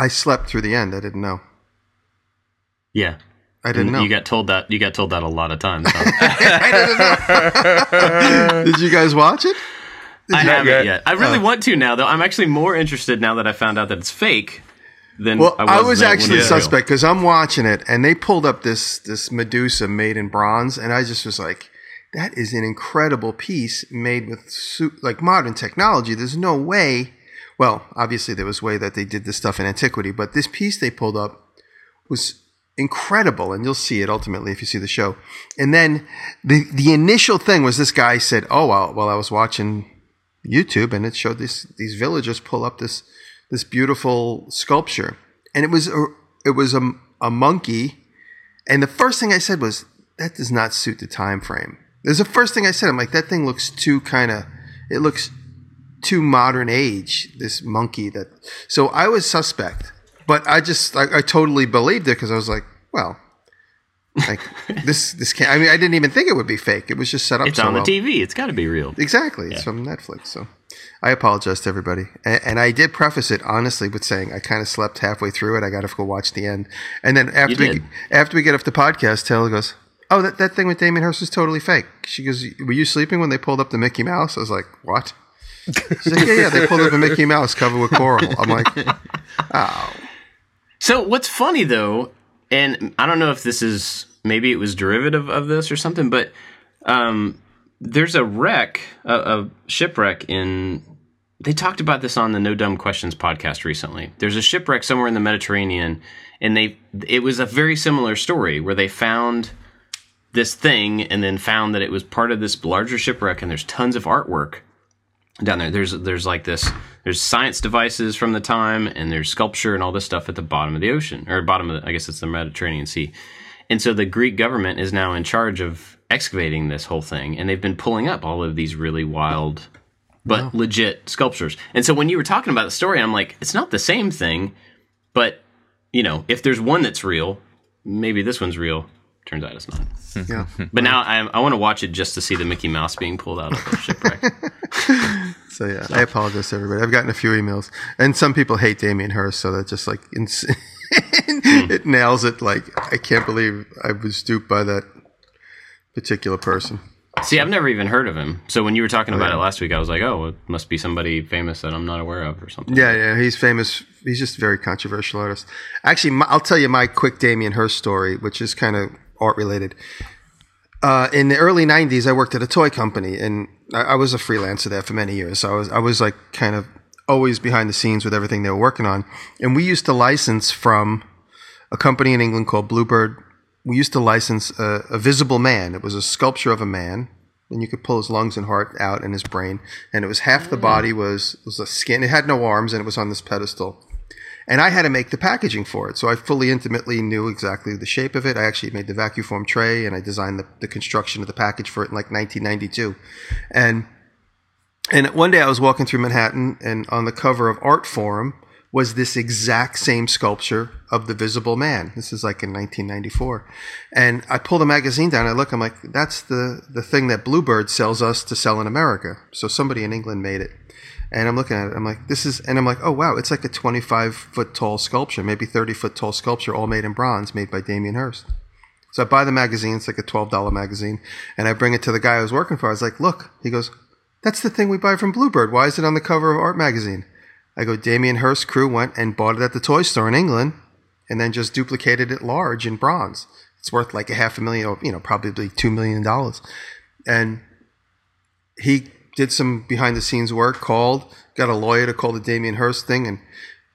I slept through the end. I didn't know. Yeah. I didn't know. You got told that. You got told that a lot of times. Huh? I didn't know. Did you guys watch it? I haven't yet. yet. I really oh. want to now, though. I'm actually more interested now that I found out that it's fake. Than Well, I was, I was actually it suspect because I'm watching it, and they pulled up this this Medusa made in bronze, and I just was like, "That is an incredible piece made with su- like modern technology. There's no way." Well, obviously there was way that they did this stuff in antiquity, but this piece they pulled up was incredible, and you'll see it ultimately if you see the show. And then the the initial thing was this guy said, "Oh well, well I was watching YouTube, and it showed this these villagers pull up this this beautiful sculpture, and it was a it was a, a monkey, and the first thing I said was that does not suit the time frame. There's the first thing I said. I'm like that thing looks too kind of it looks too modern age. This monkey that so I was suspect, but I just I, I totally believed it because I was like, well. Like this, this can't. I mean, I didn't even think it would be fake. It was just set up. It's so on the well. TV. It's got to be real. Exactly. It's from Netflix. So I apologize to everybody. And, and I did preface it honestly with saying I kind of slept halfway through it. I got to go watch the end. And then after we, did. after we get off the podcast, Taylor goes, Oh, that, that thing with Damien Hirst is totally fake. She goes, Were you sleeping when they pulled up the Mickey Mouse? I was like, What? She's like, Yeah, yeah, they pulled up a Mickey Mouse covered with coral. I'm like, Oh. So what's funny though, and I don't know if this is maybe it was derivative of this or something, but um, there's a wreck, a, a shipwreck in. They talked about this on the No Dumb Questions podcast recently. There's a shipwreck somewhere in the Mediterranean, and they it was a very similar story where they found this thing and then found that it was part of this larger shipwreck, and there's tons of artwork down there. There's there's like this there's science devices from the time and there's sculpture and all this stuff at the bottom of the ocean or bottom of the, I guess it's the Mediterranean Sea. And so the Greek government is now in charge of excavating this whole thing and they've been pulling up all of these really wild but legit sculptures. And so when you were talking about the story I'm like it's not the same thing but you know, if there's one that's real, maybe this one's real. Turns out it's not. Yeah. But now I, I want to watch it just to see the Mickey Mouse being pulled out of the shipwreck. So yeah, I apologize to everybody. I've gotten a few emails, and some people hate Damien Hirst, so that just like ins- hmm. it nails it. Like I can't believe I was duped by that particular person. See, I've never even heard of him. So when you were talking about it last week, I was like, oh, it must be somebody famous that I'm not aware of or something. Yeah, yeah, he's famous. He's just a very controversial artist. Actually, my, I'll tell you my quick Damien Hirst story, which is kind of art related. Uh, in the early '90s, I worked at a toy company, and I, I was a freelancer there for many years. So I was, I was like kind of always behind the scenes with everything they were working on. And we used to license from a company in England called Bluebird. We used to license a, a visible man. It was a sculpture of a man, and you could pull his lungs and heart out and his brain. And it was half the body was was a skin. It had no arms, and it was on this pedestal. And I had to make the packaging for it. So I fully intimately knew exactly the shape of it. I actually made the vacuum form tray and I designed the, the construction of the package for it in like 1992. And and one day I was walking through Manhattan and on the cover of Artforum was this exact same sculpture of the visible man. This is like in 1994. And I pull the magazine down. I look, I'm like, that's the, the thing that Bluebird sells us to sell in America. So somebody in England made it. And I'm looking at it. I'm like, this is, and I'm like, oh wow, it's like a 25 foot tall sculpture, maybe 30 foot tall sculpture, all made in bronze, made by Damien Hirst. So I buy the magazine. It's like a $12 magazine. And I bring it to the guy I was working for. I was like, look, he goes, that's the thing we buy from Bluebird. Why is it on the cover of Art Magazine? I go, Damien Hirst crew went and bought it at the toy store in England and then just duplicated it large in bronze. It's worth like a half a million, you know, probably $2 million. And he did some behind the scenes work, called, got a lawyer to call the Damien Hirst thing. And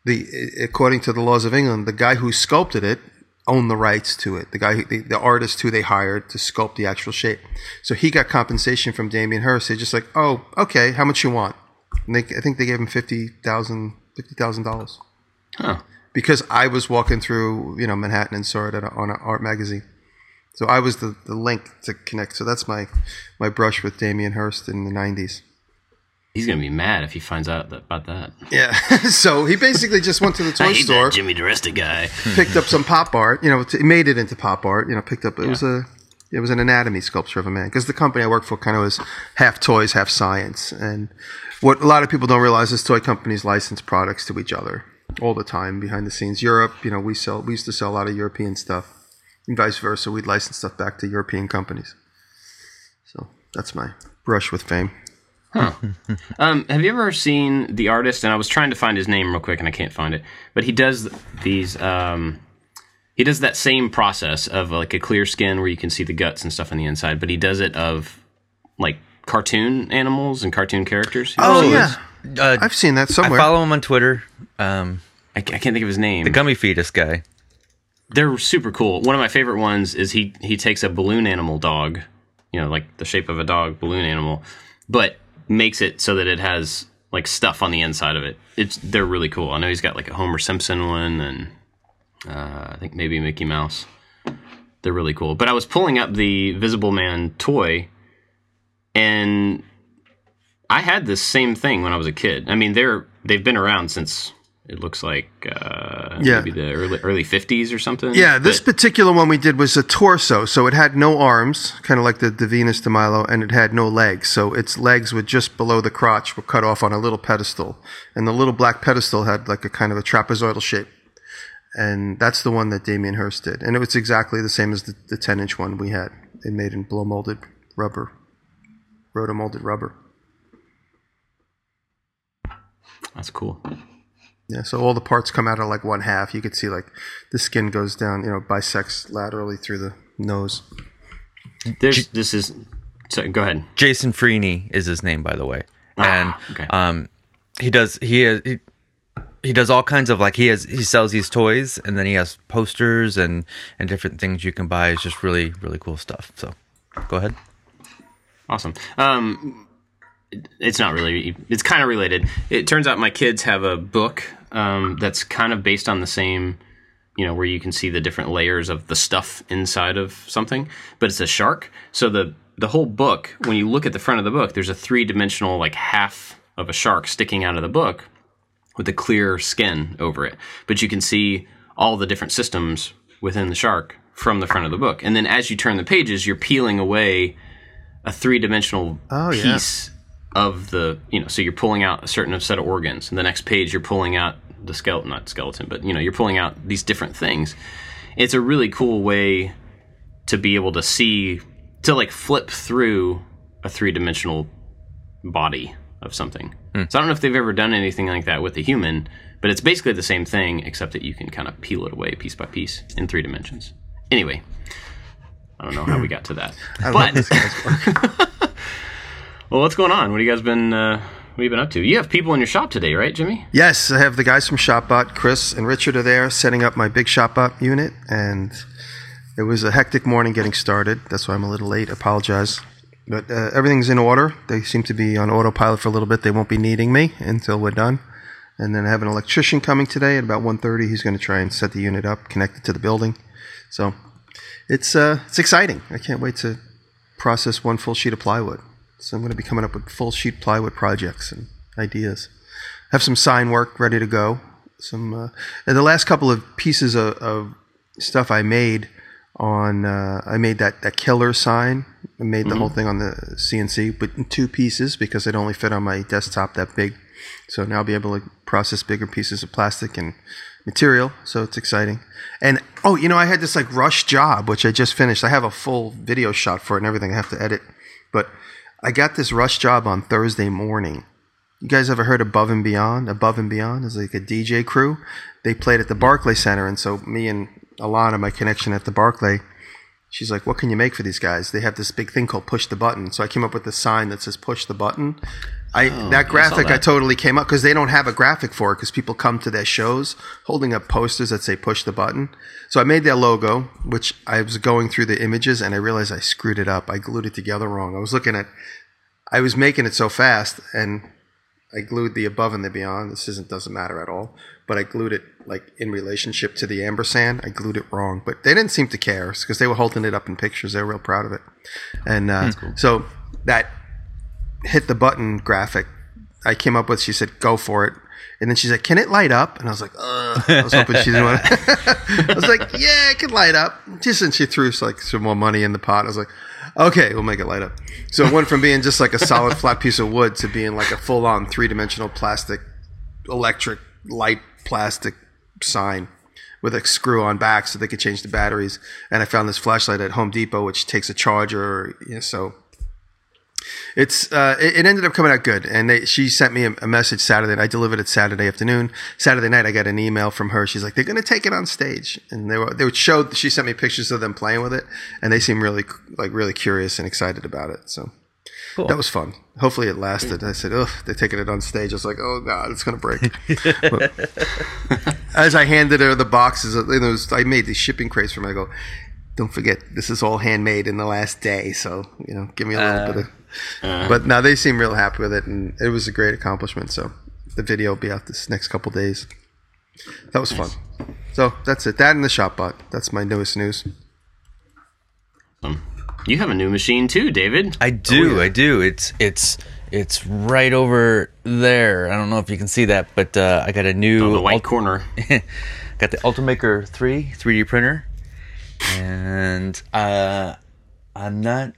the, according to the laws of England, the guy who sculpted it owned the rights to it. The guy, who, the, the artist who they hired to sculpt the actual shape. So he got compensation from Damien Hirst. They're just like, oh, okay, how much you want? And they, I think they gave him fifty thousand, fifty thousand dollars Huh. because I was walking through, you know, Manhattan and saw it at a, on an art magazine. So I was the, the link to connect. So that's my my brush with Damien Hirst in the '90s. He's gonna be mad if he finds out that, about that. Yeah. so he basically just went to the toy store, Jimmy DiResta guy. picked up some pop art. You know, t- made it into pop art. You know, picked up. It was a it was an anatomy sculpture of a man because the company I worked for kind of was half toys, half science. And what a lot of people don't realize is toy companies license products to each other. all the time behind the scenes. Europe, you know, we sell we used to sell a lot of European stuff, and vice versa. We'd license stuff back to European companies. So that's my brush with fame. Um, have you ever seen the artist? And I was trying to find his name real quick, and I can't find it. But he does these. Um, he does that same process of like a clear skin where you can see the guts and stuff on the inside, but he does it of like cartoon animals and cartoon characters. Oh So yeah, Uh, I've seen that somewhere. I somewhere. follow him on Twitter. Um, I, I can't think of his name. the gummy fetus guy. They're super cool. One of my favorite ones is he he takes a balloon animal dog, you know, like the shape of a dog, balloon animal, but makes it so that it has like stuff on the inside of it. It's they're really cool. I know he's got like a Homer Simpson one and uh, I think maybe Mickey Mouse. They're really cool. But I was pulling up the Visible Man toy and I had this same thing when I was a kid. I mean, they're they've been around since it looks like uh, Yeah. maybe the early early fifties or something. Yeah, this But- particular one we did was a torso, so it had no arms, kind of like the, the Venus de Milo, and it had no legs. So its legs were just below the crotch, were cut off on a little pedestal, and the little black pedestal had like a kind of a trapezoidal shape, and that's the one that Damien Hirst did, and it was exactly the same as the, the 10 inch one we had. It made in blow molded rubber, rotomolded rubber. That's cool. Yeah, so all the parts come out of like one half. You could see like the skin goes down, you know, bisects laterally through the nose. There's this is. So go ahead. Jason Freeny is his name, by the way, and Ah, okay. um, he does he, he he does all kinds of like he has he sells these toys, and then he has posters and and different things you can buy. It's just really really cool stuff. So, go ahead. Awesome. Um, it- it's not really. It's kind of related. It turns out my kids have a book um, that's kind of based on the same. You know, where you can see the different layers of the stuff inside of something, but it's a shark. So the the whole book, when you look at the front of the book, there's a three dimensional like half of a shark sticking out of the book with a clear skin over it. But you can see all the different systems within the shark from the front of the book. And then as you turn the pages, you're peeling away a three dimensional Oh, yeah. Piece of the, you know, so you're pulling out a certain set of organs. And the next page, you're pulling out the skeleton, not skeleton, but, you know, you're pulling out these different things. It's a really cool way to be able to see, to like flip through a three dimensional body of something. Hmm. So I don't know if they've ever done anything like that with a human, but it's basically the same thing, except that you can kind of peel it away piece by piece in three dimensions. Anyway, I don't know how we got to that, but well, what's going on? What have you guys been? Uh, what have you been up to? You have people in your shop today, right, Jimmy? Yes, I have the guys from ShopBot, Chris and Richard are there setting up my big ShopBot unit, and it was a hectic morning getting started. That's why I'm a little late. Apologize, but uh, everything's in order. They seem to be on autopilot for a little bit. They won't be needing me until we're done. And then I have an electrician coming today at about 1.30. He's going to try and set the unit up, connect it to the building. So it's uh, it's exciting. I can't wait to process one full sheet of plywood. So I'm going to be coming up with full sheet plywood projects and ideas. Have some sign work ready to go. Some uh, and the last couple of pieces of, of stuff I made on uh, I made that that killer sign. I made the whole thing on the CNC, but in two pieces because it only fit on my desktop that big. So now I'll be able to process bigger pieces of plastic and material. So it's exciting. And oh, you know, I had this like rush job which I just finished. I have a full video shot for it and everything. I have to edit, but I got this rush job on Thursday morning. You guys ever heard Above and Beyond? Above and Beyond is like a DJ crew. They played at the Barclay Center, and so me and Alana, my connection at the Barclay, she's like, "What can you make for these guys?" They have this big thing called Push the Button. So I came up with a sign that says Push the Button. I oh, that graphic I, that. totally came up because they don't have a graphic for it because people come to their shows holding up posters that say Push the Button. So I made their logo, which I was going through the images and I realized I screwed it up. I glued it together wrong. I was looking at, I was making it so fast and I glued the above and the beyond. This isn't doesn't matter at all. But I glued it like in relationship to the ampersand. I glued it wrong, but they didn't seem to care because they were holding it up in pictures. They were real proud of it, and uh, so that hit the button graphic I came up with. She said, "Go for it." And then she said, "Can it light up?" And I was like, "Uh." I was hoping she didn't want. I was like, "Yeah, it can light up." Just and she threw like some more money in the pot. I was like, "Okay, we'll make it light up." So it went from being just like a solid flat piece of wood to being like a full on three dimensional plastic electric light plastic sign with a screw on back so they could change the batteries. And I found this flashlight at Home Depot, which takes a charger. You know, so it's uh, it, it ended up coming out good. And they, she sent me a, a message Saturday. And I delivered it Saturday afternoon. Saturday night, I got an email from her. She's like, "They're going to take it on stage," and they were they would show. She sent me pictures of them playing with it, and they seem really like really curious and excited about it. So. Cool. That was fun. Hopefully it lasted. I said, "Oh, they're taking it on stage." I was like, "Oh God, it's gonna break." But as I handed her the boxes, you know, I made these shipping crates for them. I go, "Don't forget, this is all handmade in the last day." So you know, give me a little bit of. But now they seem real happy with it, and it was a great accomplishment. So the video will be out this next couple days. That was fun. So that's it. That and the ShopBot. That's my newest news. Um, you have a new machine too, David. I do, yeah. I do. It's it's it's right over there. I don't know if you can see that, but uh, I got a new On the white Ult- corner. got the Ultimaker 3 3D printer, and uh, I'm not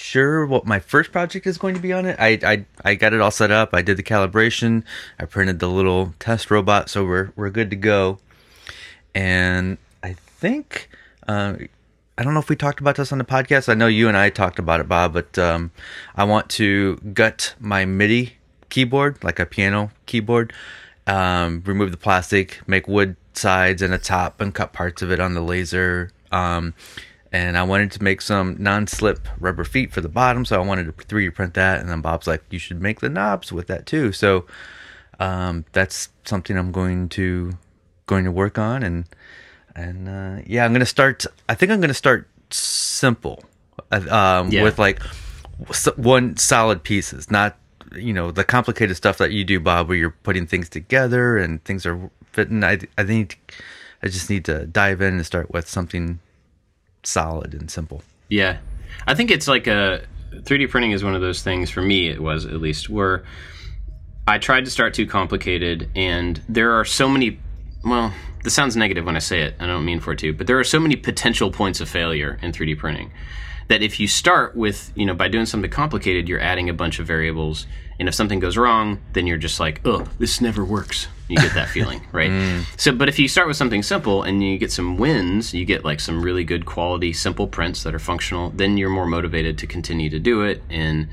sure what my first project is going to be on it. I, I I got it all set up. I did the calibration. I printed the little test robot, so we're we're good to go. And I think uh, I don't know if we talked about this on the podcast. I know you and I talked about it, Bob. But um, I want to gut my MIDI keyboard, like a piano keyboard. Um, remove the plastic, make wood sides and a top, and cut parts of it on the laser. Um, and I wanted to make some non-slip rubber feet for the bottom, so I wanted to 3D print that. And then Bob's like, "You should make the knobs with that too." So um, that's something I'm going to going to work on, and and uh, yeah, I'm gonna start. I think I'm gonna start simple, uh, um, Yeah. with like one solid pieces, not you know the complicated stuff that you do, Bob, where you're putting things together and things are fitting. I I think I just need to dive in and start with something solid and simple. Yeah. I think it's like a 3D printing is one of those things for me it was at least where I tried to start too complicated and there are so many well, this sounds negative when I say it. I don't mean for it to, but there are so many potential points of failure in 3D printing that if you start with, you know, by doing something complicated, you're adding a bunch of variables and if something goes wrong, then you're just like, "Oh, this never works." You get that feeling, right? So, but if you start with something simple and you get some wins, you get like some really good quality simple prints that are functional, then you're more motivated to continue to do it and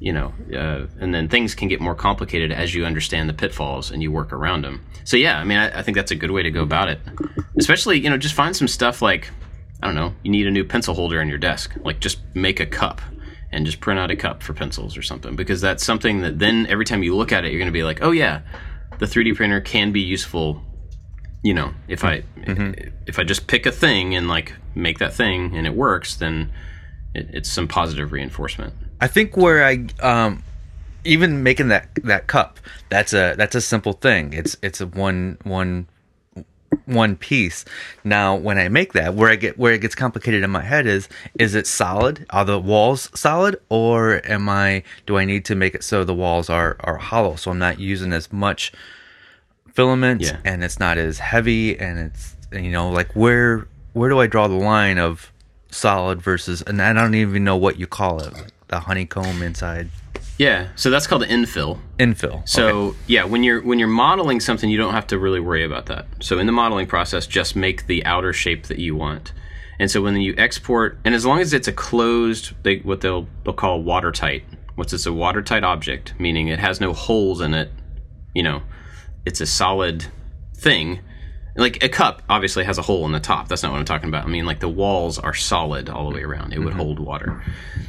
you know, uh, and then things can get more complicated as you understand the pitfalls and you work around them. So yeah, I mean, I, I think that's a good way to go about it. Especially, you know, just find some stuff like, I don't know, you need a new pencil holder in your desk. Like, just make a cup and just print out a cup for pencils or something because that's something that then every time you look at it, you're going to be like, oh yeah, the 3D printer can be useful. You know, if I if I just pick a thing and like make that thing and it works, then it, it's some positive reinforcement. I think where I um even making that that cup that's a that's a simple thing. It's it's a one one one piece. Now when I make that where I get where it gets complicated in my head is is it solid? Are the walls solid or am I do I need to make it so the walls are are hollow so I'm not using as much filament Yeah. and it's not as heavy and it's you know like where where do I draw the line of solid versus and I don't even know what you call it like the honeycomb inside Yeah, so that's called infill. infill So Okay. yeah, when you're when you're modeling something, you don't have to really worry about that. So in the modeling process, just make the outer shape that you want. And so when you export, and as long as it's a closed, they, what they'll they'll call watertight. What's it's A watertight object, meaning it has no holes in it. You know, it's a solid thing. Like a cup obviously has a hole in the top. That's not what I'm talking about. I mean, like the walls are solid all the way around. It would mm-hmm. hold water.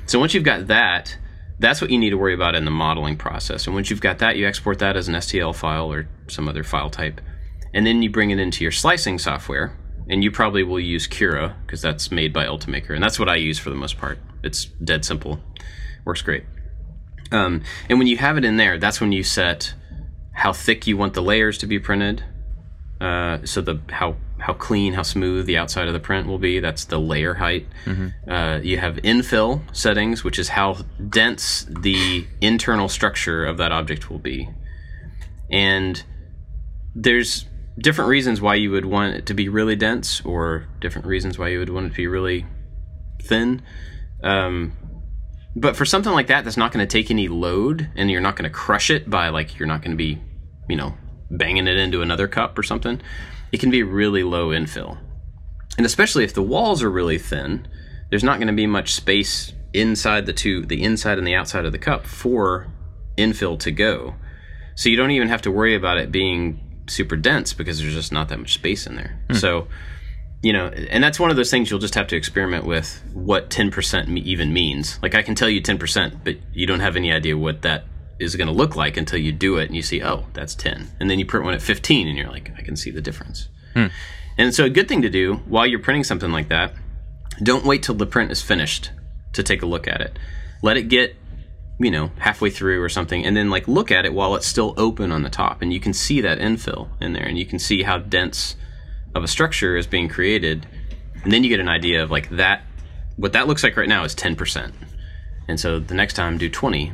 So once you've got that, that's what you need to worry about in the modeling process. And once you've got that, you export that as an STL file or some other file type. And then you bring it into your slicing software. And you probably will use Cura because that's made by Ultimaker. And that's what I use for the most part. It's dead simple. Works great. Um, and when you have it in there, that's when you set how thick you want the layers to be printed. Uh, so the how how clean, how smooth the outside of the print will be. That's the layer height. Uh, you have infill settings, which is how dense the internal structure of that object will be. And there's different reasons why you would want it to be really dense, or different reasons why you would want it to be really thin. Um, but for something like that, that's not going to take any load, and you're not going to crush it by like you're not going to be, you know, banging it into another cup or something, it can be really low infill. And especially if the walls are really thin, there's not going to be much space inside the two, the inside and the outside of the cup for infill to go. So you don't even have to worry about it being super dense because there's just not that much space in there. Hmm. So, you know, and that's one of those things you'll just have to experiment with what 10% even means. Like I can tell you 10%, but you don't have any idea what that is going to look like until you do it and you see, oh, that's 10. And then you print one at 15 and you're like, I can see the difference. Hmm. And so a good thing to do while you're printing something like that, don't wait till the print is finished to take a look at it. Let it get you know halfway through or something and then like look at it while it's still open on the top and you can see that infill in there and you can see how dense of a structure is being created and then you get an idea of like that what that looks like right now is 10% and so the next time do 20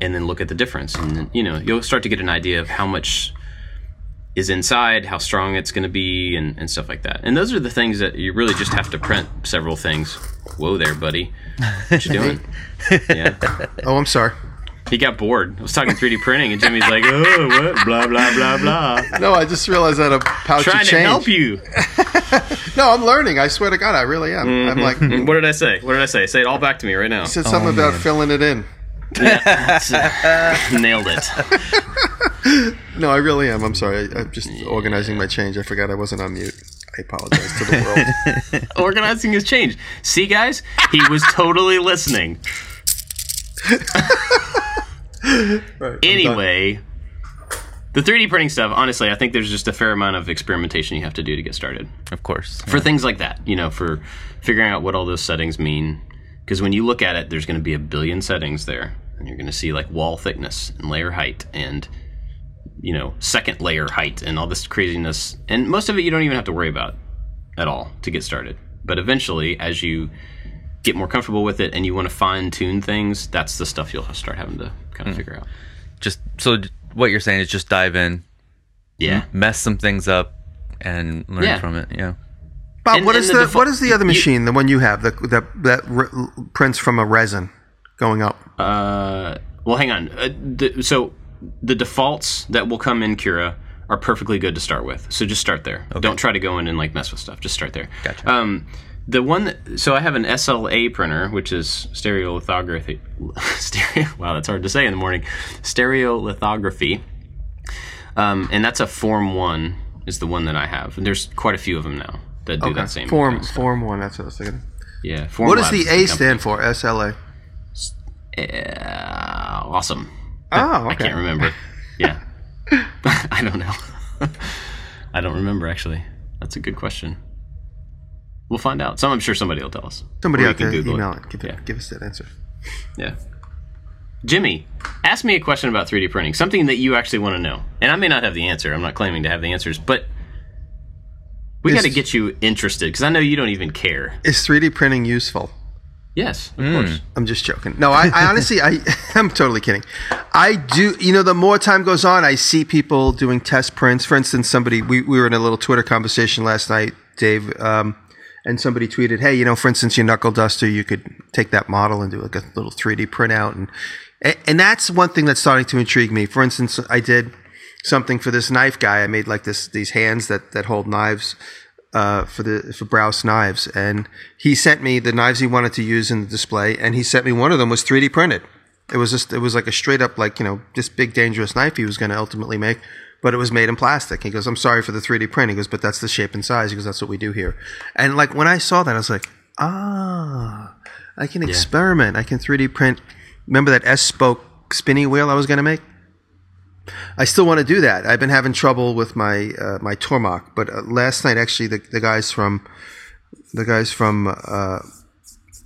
and then look at the difference and then, you know you'll start to get an idea of how much is inside how strong it's going to be and, and stuff like that and those are the things that you really just have to print several things whoa there buddy what you doing yeah Oh, I'm sorry. he got bored. I was talking 3D printing, and Jimmy's like, "Oh, what? Blah blah blah blah." No, I just realized that a pouch Trying of to change. help you. No, I'm learning. I swear to God, I really am. I'm mm-hmm. like, What did I say? What did I say? Say it all back to me right now. said something oh, about filling it in. Nailed it. No, I really am. I'm sorry. I, I'm just organizing my change. I forgot I wasn't on mute. I apologize to the world. Organizing his change. See, guys, he was totally listening. Right, Anyway, the 3D printing stuff. Honestly, I think there's just a fair amount of experimentation you have to do to get started. Of course. for things like that, you know, for figuring out what all those settings mean. Because when you look at it, there's going to be a billion settings there, and you're going to see like wall thickness and layer height and you know second layer height and all this craziness. And most of it you don't even have to worry about at all to get started. But eventually, as you get more comfortable with it and you want to fine tune things, that's the stuff you'll start having to kind of hmm. figure out. Just so what you're saying is just dive in, Yeah. mess some things up, and learn Yeah. from it. Yeah. Bob, And- what and is the the, what is the other you- machine, the one you have, the, that that r- prints from a resin going up? Uh, well, hang on. Uh, the, so the defaults that will come in Cura are perfectly good to start with. So just start there. Don't try to go in and like mess with stuff. Just start there. Gotcha. Um, the one that, so I have an SLA printer, which is stereolithography. Stereo. Wow, that's hard to say in the morning. Stereolithography. Um, and that's a Form One is the one that I have. And there's quite a few of them now that do that same form kind of stuff. form one. That's what I was thinking. Yeah. Form What does the A company. stand for? SLA. Uh, awesome. Oh, okay. I can't remember. Yeah. I don't know. I don't remember actually. That's a good question. We'll find out. Some I'm sure somebody will tell us. Somebody out can there, Google email it. Give, Yeah. give us that answer. Yeah. Jimmy, ask me a question about 3D printing, something that you actually want to know. And I may not have the answer. I'm not claiming to have the answers, but we got to get you interested because I know you don't even care. Is 3D printing useful? Yes, of Hmm. course. I'm just joking. No, I, I honestly, I, I'm totally kidding. I do, you know, the more time goes on, I see people doing test prints. For instance, somebody, we, we were in a little Twitter conversation last night, Dave, um, and somebody tweeted, hey, you know, for instance, your knuckle duster, you could take that model and do like a little 3D printout. And, and that's one thing that's starting to intrigue me. For instance, I did something for this knife guy. I made like this, these hands that, that hold knives uh, for the for Browse knives, and he sent me the knives he wanted to use in the display, and he sent me one of them was 3D printed. It was just it was like a straight up like you know this big dangerous knife he was going to ultimately make, but it was made in plastic. He goes, I'm sorry for the 3D print. He goes, but that's the shape and size. He goes, that's what we do here. And like when I saw that, I was like, ah, I can experiment. I can 3D print. Remember that S spoke spinning wheel I was going to make? I still want to do that. I've been having trouble with my uh, my Tormach, but uh, last night actually the, the guys from the guys from uh,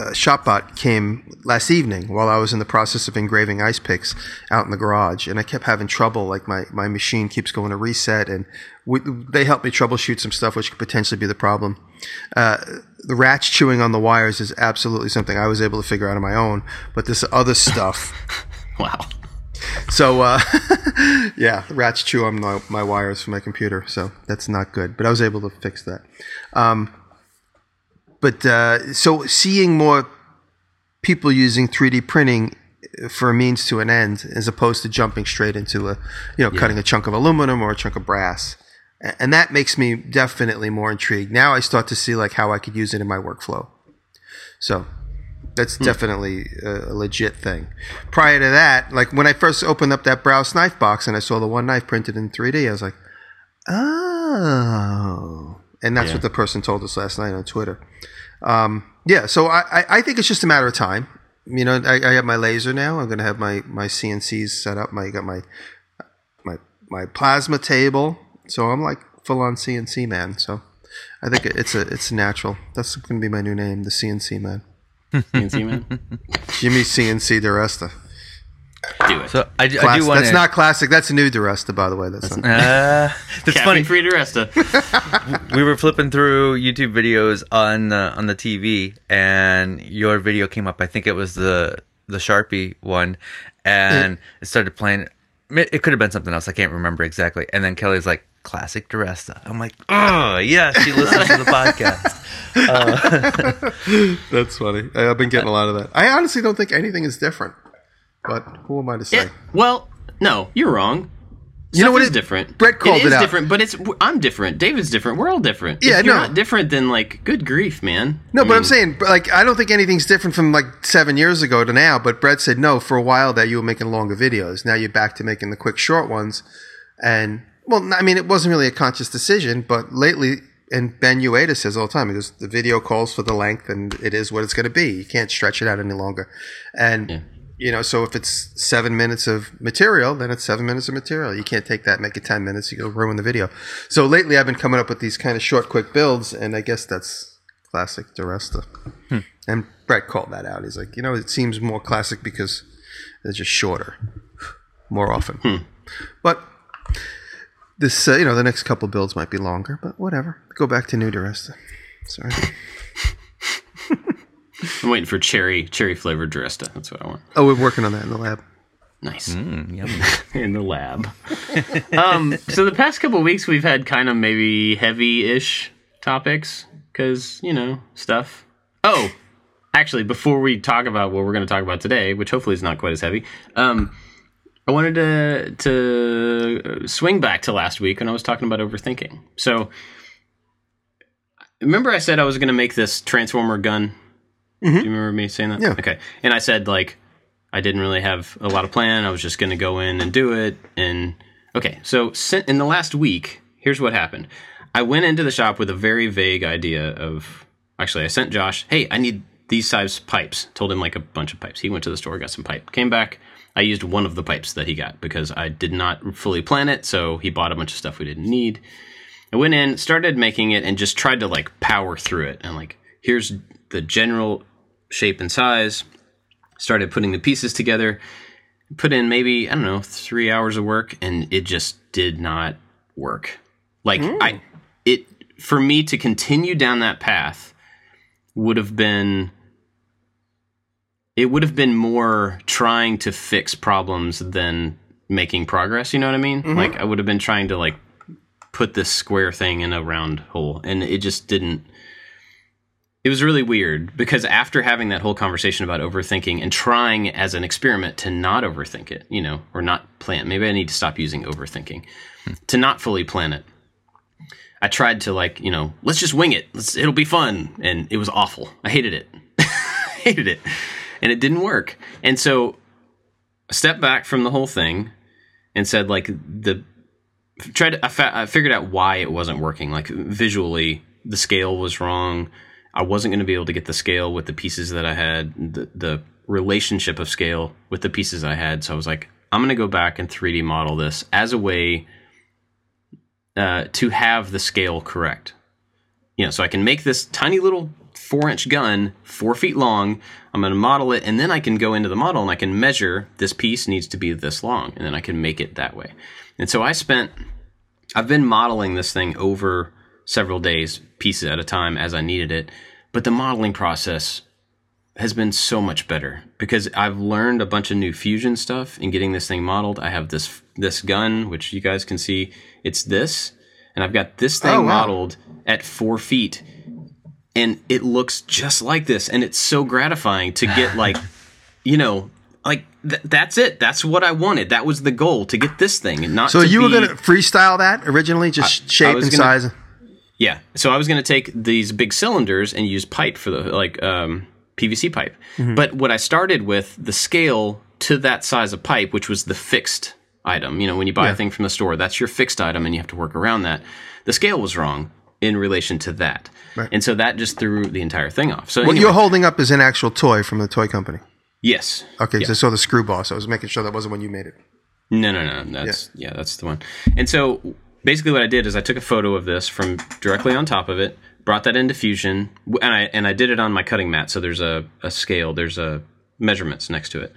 uh, ShopBot came last evening while I was in the process of engraving ice picks out in the garage, and I kept having trouble. Like my, my machine keeps going to reset, and we, they helped me troubleshoot some stuff, which could potentially be the problem. Uh, the rats chewing on the wires is absolutely something I was able to figure out on my own, but this other stuff. Wow. So uh, yeah, rats chew on my, my wires for my computer, so that's not good. But I was able to fix that. Um, but uh, so seeing more people using 3D printing for a means to an end, as opposed to jumping straight into a, you know, cutting a chunk of aluminum or a chunk of brass. And that makes me definitely more intrigued. Now I start to see like how I could use it in my workflow. So that's definitely a, a legit thing. Prior to that, like when I first opened up that Browse knife box and I saw the one knife printed in 3D, I was like, oh. And that's Yeah. what the person told us last night on Twitter. Um, yeah, so I, I, I think it's just a matter of time. You know, I, I have my laser now. I'm going to have my, my CNCs set up. My got my my my plasma table. So I'm like full on CNC man. So I think it's a it's natural. That's going to be my new name, the CNC man. CNC man, Jimmy CNC DiResta. do it. So I, do- I do want that's not classic. That's a new DiResta, by the way. That's, not. Uh, that's funny. Caffeine free DiResta. we were flipping through YouTube videos on the on the TV, and your video came up. I think it was the the Sharpie one, and it started playing. It it could have been something else. I can't remember exactly. And then Kelly's like, "Classic DiResta." I'm like, "Oh yeah, she listens to the podcast." Uh, That's funny. I- I've been getting a lot of that. I honestly don't think anything is different. But who am I to say? Yeah, well, no, you're wrong. You know what is it- different. Brett called it it is out. different, but it's I'm different. David's different. We're all different. Yeah, if you're no. not different, then like, good grief, man. No, I but I'm saying, like, I don't think anything's different from like seven years ago to now. But Brett said no for a while that you were making longer videos. Now you're back to making the quick, short ones. And well, I mean, it wasn't really a conscious decision, but lately, and Ben Uyeda says all the time, he goes, the video calls for the length, and it is what it's going to be. You can't stretch it out any longer. And you know, so if it's seven minutes of material, then it's seven minutes of material. You can't take that, and make it ten minutes. You go ruin the video. So lately, I've been coming up with these kind of short, quick builds, and I guess that's classic DiResta. Hmm. And Brett called that out. He's like, you know, it seems more classic because they're just shorter, more often. Hmm. But this, uh, you know, the next couple builds might be longer, but whatever. Go back to new DiResta. Sorry. I'm waiting for cherry cherry flavored DiResta. That's what I want. Oh, we're working on that in the lab. Nice Mm, yum. in the lab. um, so the past couple weeks we've had kind of maybe heavy-ish topics because you know stuff. Oh, actually, before we talk about what we're going to talk about today, which hopefully is not quite as heavy, um, I wanted to to swing back to last week when I was talking about overthinking. So remember, I said I was going to make this transformer gun. Mm-hmm. Do you remember me saying that? Yeah. Okay. And I said like I didn't really have a lot of plan. I was just going to go in and do it. And okay, so in the last week, here's what happened. I went into the shop with a very vague idea of. Actually, I sent Josh, "Hey, I need these size pipes." Told him like a bunch of pipes. He went to the store, got some pipe, came back. I used one of the pipes that he got because I did not fully plan it. So he bought a bunch of stuff we didn't need. I went in, started making it, and just tried to like power through it. And like, here's the general shape and size. Started putting the pieces together. Put in maybe I don't know three hours of work, and it just did not work. Like hmm. I, it for me to continue down that path would have been. It would have been more trying to fix problems than making progress. You know what I mean? Mm-hmm. Like I would have been trying to like put this square thing in a round hole and it just didn't it was really weird because after having that whole conversation about overthinking and trying as an experiment to not overthink it you know or not plan maybe i need to stop using overthinking hmm. to not fully plan it i tried to like you know let's just wing it. Let's, it'll be fun. And it was awful. I hated it. I hated it and it didn't work. And so I stepped back from the whole thing and said like the tried to, I, fa- I figured out why it wasn't working. Like visually the scale was wrong. I wasn't going to be able to get the scale with the pieces that i had the, the relationship of scale with the pieces i had. So i was like i'm going to go back and 3d model this as a way uh, to have the scale correct. You know so i can make this tiny little four inch gun four feet long i'm going to model it and then i can go into the model and i can measure this piece needs to be this long and then i can make it that way and so i spent I've been modeling this thing over several days, pieces at a time as I needed it. But the modeling process has been so much better because I've learned a bunch of new fusion stuff in getting this thing modeled. I have this this gun, which you guys can see. It's this, and I've got this oh, thing Oh, wow. modeled at four feet, and it looks just like this. And it's so gratifying to get like, you know, like th- that's it. That's what I wanted. That was the goal to get this thing, and not. So to you were going to freestyle that originally, just shape was and gonna- size. Yeah. So I was going to take these big cylinders and use pipe for the like um, PVC pipe. Mm-hmm. But what I started with the scale to that size of pipe, which was the fixed item. You know, when you buy Yeah. a thing from the store, that's your fixed item, and you have to work around that. The scale was wrong in relation to that, Right. and so that just threw the entire thing off. So What anyway, you're holding up is an actual toy from the toy company. yes. Okay, so I saw the screw ball, so I was making sure that wasn't when you made it. No, no, no. That's yeah. that's the one. And so basically, what I did is I took a photo of this from directly on top of it, brought that into Fusion, and I and I did it on my cutting mat. So there's a, a scale, there's a measurements next to it.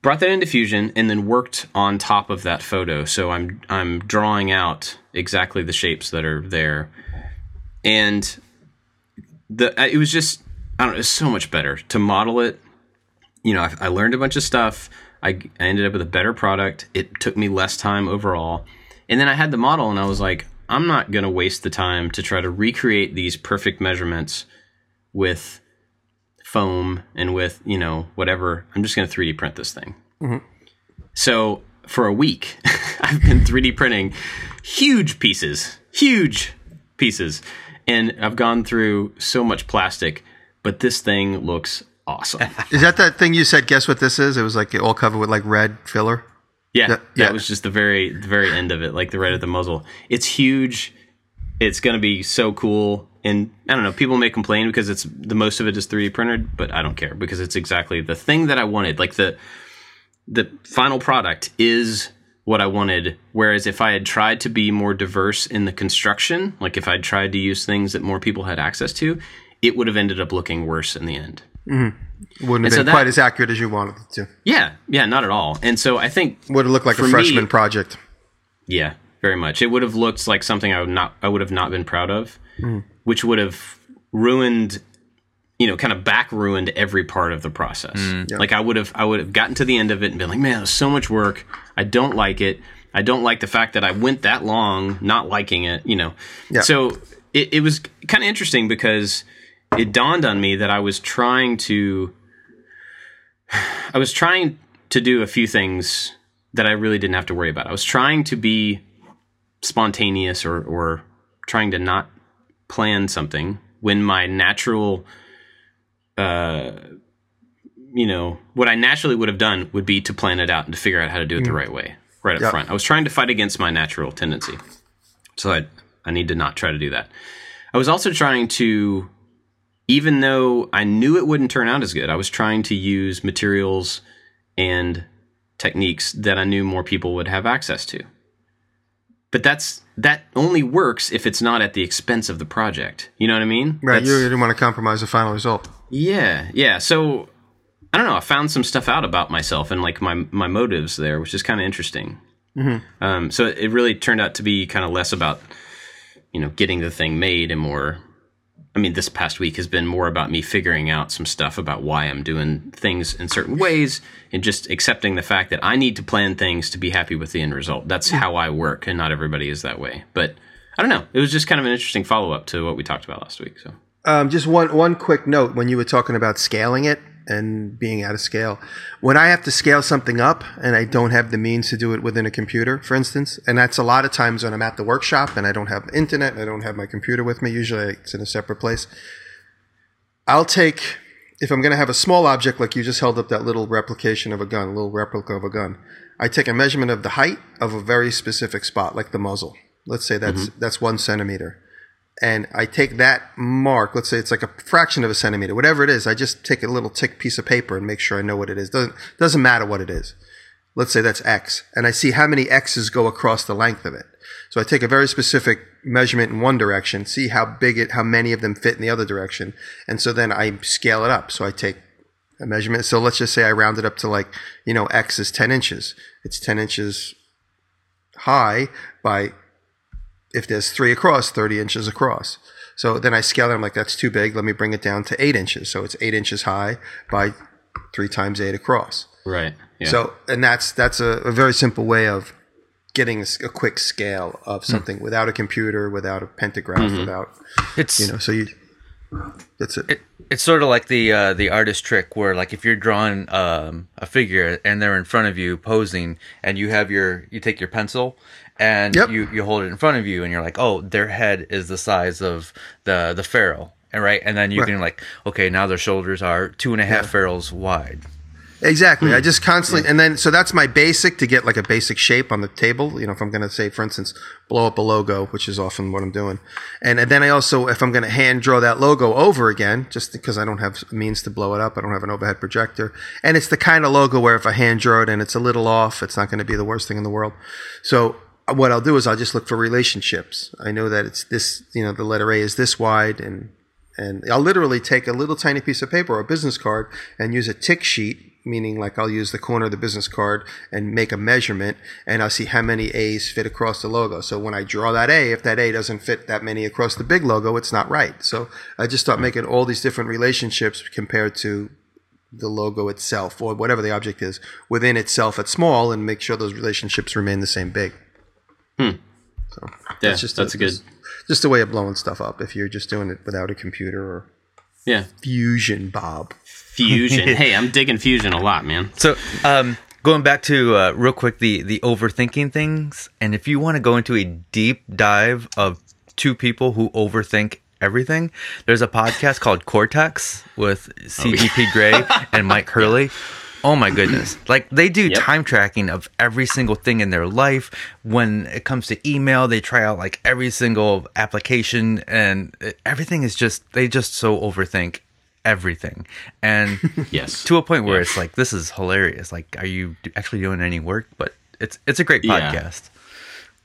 Brought that into Fusion and then worked on top of that photo. So I'm I'm drawing out exactly the shapes that are there, and the uh, it was just I don't know. It's so much better to model it you know, I, I learned a bunch of stuff. I, I ended up with a better product. It took me less time overall. And then I had the model and I was like, I'm not going to waste the time to try to recreate these perfect measurements with foam and with, you know, whatever. I'm just going to 3D print this thing. So for a week, I've been 3D printing huge pieces, huge pieces. And I've gone through so much plastic, but this thing looks awesome. Is that that thing you said? Guess what this is? It was like all covered with like red filler. Yeah, Yeah, that was just the very the very end of it, like the right at the muzzle. It's huge. It's gonna be so cool. And I don't know, people may complain because it's the most of it is 3D printed, but I don't care because it's exactly the thing that I wanted. Like the the final product is what I wanted. Whereas if I had tried to be more diverse in the construction, like if I'd tried to use things that more people had access to, it would have ended up looking worse in the end. Mm-hmm. Wouldn't have so been that- quite as accurate as you wanted it to. Yeah, yeah, not at all. And so I think Would have looked like a me- freshman project. Yeah, very much. It would have looked like something I would not I would have not been proud of, mm. which would have ruined you know, kind of back ruined every part of the process. Mm. Like I would have I would have gotten to the end of it and been like, "Man, it was so much work. I don't like it. I don't like the fact that I went that long not liking it, you know." Yeah. So it, it was kind of interesting because it dawned on me that I was trying to I was trying to do a few things that I really didn't have to worry about. I was trying to be spontaneous or or trying to not plan something when my natural uh you know what I naturally would have done would be to plan it out and to figure out how to do it the right way right up Yeah. front. I was trying to fight against my natural tendency. So I I need to not try to do that. I was also trying to even though I knew it wouldn't turn out as good, I was trying to use materials and techniques that I knew more people would have access to. But that's that only works if it's not at the expense of the project. You know what I mean? Right. That's- You didn't want to compromise the final result. Yeah, yeah. So I don't know. I found some stuff out about myself and like my my motives there, which is kind of interesting. Um, so it really turned out to be kind of less about you know getting the thing made and more. I mean, this past week has been more about me figuring out some stuff about why I'm doing things in certain ways and just accepting the fact that I need to plan things to be happy with the end result. That's how I work, and not everybody is that way. But I don't know. It was just kind of an interesting follow up to what we talked about last week. So. Um, just one one quick note when you were talking about scaling it and being out of scale. When I have to scale something up and I don't have the means to do it within a computer, for instance, and that's a lot of times when I'm at the workshop and I don't have internet, and I don't have my computer with me. Usually it's in a separate place. I'll take if I'm going to have a small object like you just held up that little replication of a gun, a little replica of a gun. I take a measurement of the height of a very specific spot, like the muzzle. Let's say that's that's one centimeter and I take that mark, let's say it's like a fraction of a centimeter, whatever it is, I just take a little tick piece of paper and make sure I know what it is. Doesn't doesn't matter what it is. Let's say that's X, and I see how many X's go across the length of it. So I take a very specific measurement in one direction, see how big it, how many of them fit in the other direction, and so then I scale it up. So I take a measurement. So let's just say I round it up to like, you know, X is 10 inches. It's 10 inches high by if there's three across, 30 inches across. So then I scale it. I'm like, that's too big. Let me bring it down to eight inches. So it's eight inches high by three times eight across. Right. Yeah. So, and that's, that's a, a very simple way of getting a quick scale of something without a computer, without a pantograph, without, It's you know, so you, That's it. It, it's sort of like the uh, the artist trick, where like if you're drawing um, a figure and they're in front of you posing, and you have your you take your pencil and Yep. you you hold it in front of you, and you're like, oh, their head is the size of the the ferrule, and right, and then you Right. can like, okay, now their shoulders are two and a half ferrules wide. Exactly. I hmm. just constantly, and then so that's my basic to get like a basic shape on the table. You know, if I'm going to say, for instance, blow up a logo, which is often what I'm doing, and, and then I also, if I'm going to hand draw that logo over again, just because I don't have means to blow it up, I don't have an overhead projector, and it's the kind of logo where if I hand draw it and it's a little off, it's not going to be the worst thing in the world. So what I'll do is I'll just look for relationships. I know that it's this, you know, the letter A is this wide and and I'll literally take a little tiny piece of paper or a business card and use a tick sheet, meaning like I'll use the corner of the business card and make a measurement, and I'll see how many A's fit across the logo. So when I draw that A, if that A doesn't fit that many across the big logo, it's not right. So I just start making all these different relationships compared to the logo itself or whatever the object is within itself at small and make sure those relationships remain the same big. Yeah, That's just that's a good. just, just a way of blowing stuff up if you're just doing it without a computer or Yeah, fusion, Bob. fusion. hey, I'm digging fusion a lot, man. So, um, going back to uh, real quick the the overthinking things, and if you want to go into a deep dive of two people who overthink everything, there's a podcast called Cortex with CGP Grey and Mike Hurley. Oh my goodness. Like they do Yep. time tracking of every single thing in their life. When it comes to email, they try out like every single application and everything is just they just so overthink everything. And Yes. to a point where it's like this is hilarious like are you actually doing any work but it's it's a great Yeah. podcast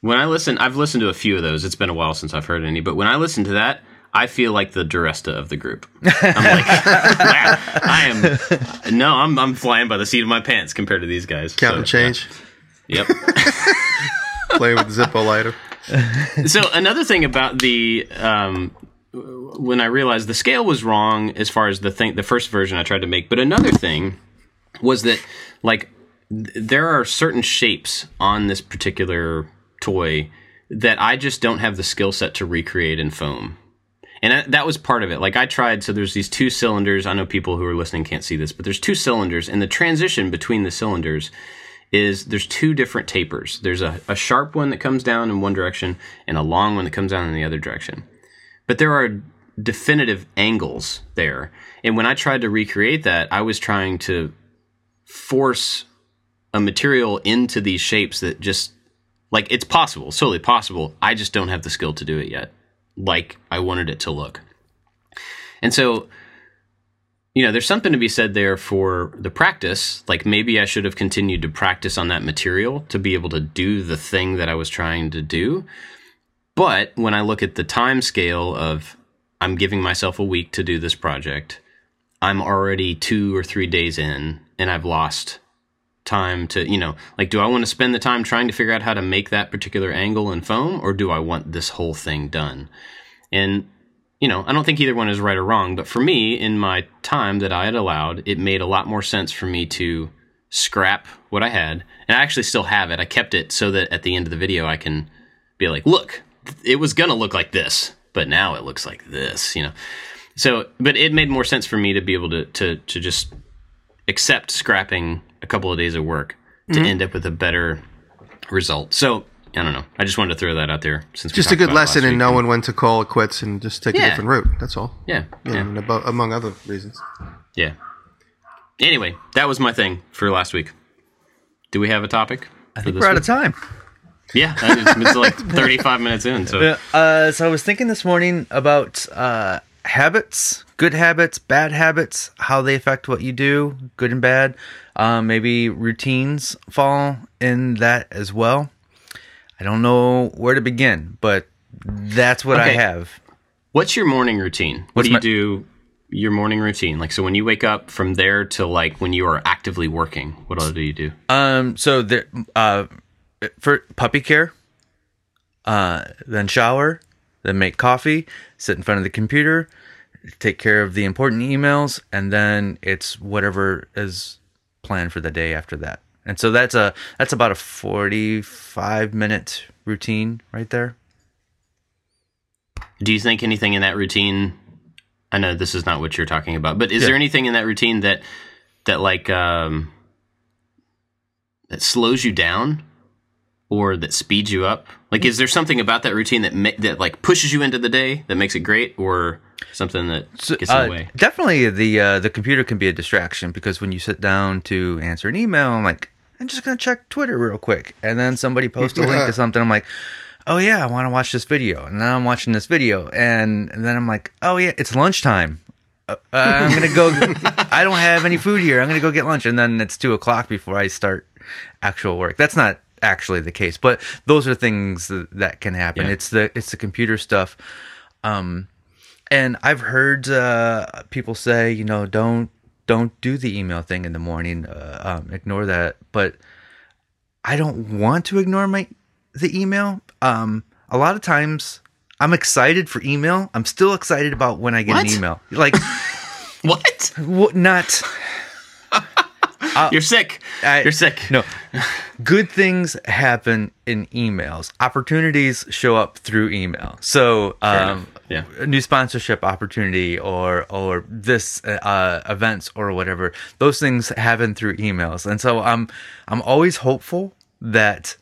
When I listen, I've listened to a few of those. It's been a while since I've heard any, but when I listen to that, I feel like the DiResta of the group. I'm like, wow, I am. No, I'm I'm flying by the seat of my pants compared to these guys. Counting So, change, Yep. playing with the Zippo lighter. so another thing about the um, when I realized the scale was wrong as far as the thing, the first version I tried to make, but another thing was that like th- there are certain shapes on this particular toy that I just don't have the skill set to recreate in foam. And that- was part of it. Like I tried, so there's these two cylinders. I know people who are listening can't see this, but there's two cylinders, and the transition between the cylinders is there's two different tapers. There's a, a sharp one that comes down in one direction and a long one that comes down in the other direction. But there are definitive angles there. And when I tried to recreate that, I was trying to force a material into these shapes that just like it's possible, it's totally possible. I just don't have the skill to do it yet, like I wanted it to look. And so you know, there's something to be said there for the practice. Like maybe I should have continued to practice on that material to be able to do the thing that I was trying to do. But when I look at the time scale of I'm giving myself a week to do this project, I'm already two or three days in and I've lost time to, you know, like, do I want to spend the time trying to figure out how to make that particular angle in foam or do I want this whole thing done? And you know, I don't think either one is right or wrong, but for me, in my time that I had allowed, it made a lot more sense for me to scrap what I had. And I actually still have it. I kept it so that at the end of the video, I can be like, look, it was going to look like this, but now it looks like this, you know? So, but it made more sense for me to be able to, to, to just accept scrapping a couple of days of work to end up with a better result. So, I don't know. I just wanted to throw that out there since we Just a good about lesson in week. knowing when to call it quits and just take Yeah. a different route. That's all. Yeah, Yeah, yeah. and abo- among other reasons. Yeah. Anyway, that was my thing for last week. Do we have a topic? i think we're out of time Yeah, that is- it's like 35 minutes in. So uh, so i was thinking this morning about uh, habits good habits bad habits how they affect what you do good and bad um, maybe routines fall in that as well i don't know where to begin but that's what i have what's your morning routine? What What's do you my- do? Your morning routine, like so, when you wake up from there to like when you are actively working, what all do you do? Um, so there, uh, for puppy care, uh, then shower, then make coffee, sit in front of the computer, take care of the important emails, and then it's whatever is planned for the day after that. And so that's a that's about a forty-five minute routine right there. Do you think anything in that routine I know this is not what you're talking about, but is there anything in that routine that that like um, that slows you down or that speeds you up? Like, is there something about that routine that ma- that like pushes you into the day that makes it great, or something that gets in Uh, the way? definitely, the uh, the computer can be a distraction because when you sit down to answer an email, I'm like, I'm just gonna check Twitter real quick, and then somebody posts a link to something. I'm like, oh yeah, I want to watch this video, and then I'm watching this video, and, and then I'm like, oh yeah, it's lunchtime. Uh, I'm gonna go. I don't have any food here. I'm gonna go get lunch, and then it's two o'clock before I start actual work. That's not actually the case, but those are things that, that can happen. Yeah. It's the it's the computer stuff. Um, and I've heard uh, people say, you know, don't don't do the email thing in the morning. Uh, um, ignore that. But I don't want to ignore my the email. Um, a lot of times, I'm excited for email. I'm still excited about when I get What? an email. Like, What? what? Not You're sick. I- You're sick. no. Good things happen in emails. Opportunities show up through email. So, um. Yeah. new sponsorship opportunity or or this uh, events or whatever. Those things happen through emails, and so I'm I'm always hopeful that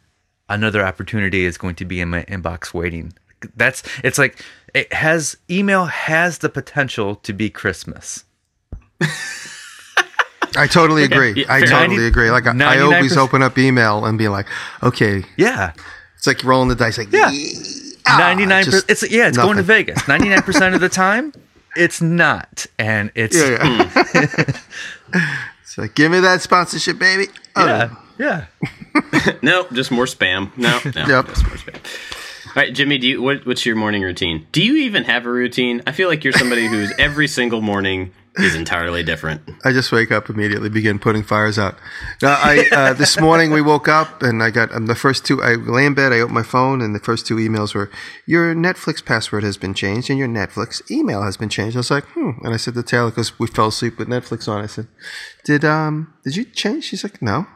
another opportunity is going to be in my inbox waiting. That's it's like it has email has the potential to be Christmas. I totally agree. Yeah, I totally 90 agree. Like I, I always open up email and be like, okay, Yeah. it's like rolling the dice. Like, Yeah. ah, Ninety nine percent. just It's yeah. It's going to. Vegas. Ninety nine percent of the time, it's not, and it's Yeah, yeah, yeah. it's like, give me that sponsorship, baby. Oh, yeah. No, just more spam. No, no, Yep. just more spam. All right, Jimmy, do you what, what's your morning routine? Do you even have a routine? I feel like you're somebody who's every single morning is entirely different. I just wake up immediately, begin putting fires out. Now, I uh, this morning we woke up and I got um, the first two. I lay in bed, I open my phone, and the first two emails were, "Your Netflix password has been changed and your Netflix email has been changed." I was like, "Hmm," and I said to Taylor because we fell asleep with Netflix on. I said, "Did um did you change?" She's like, "No,"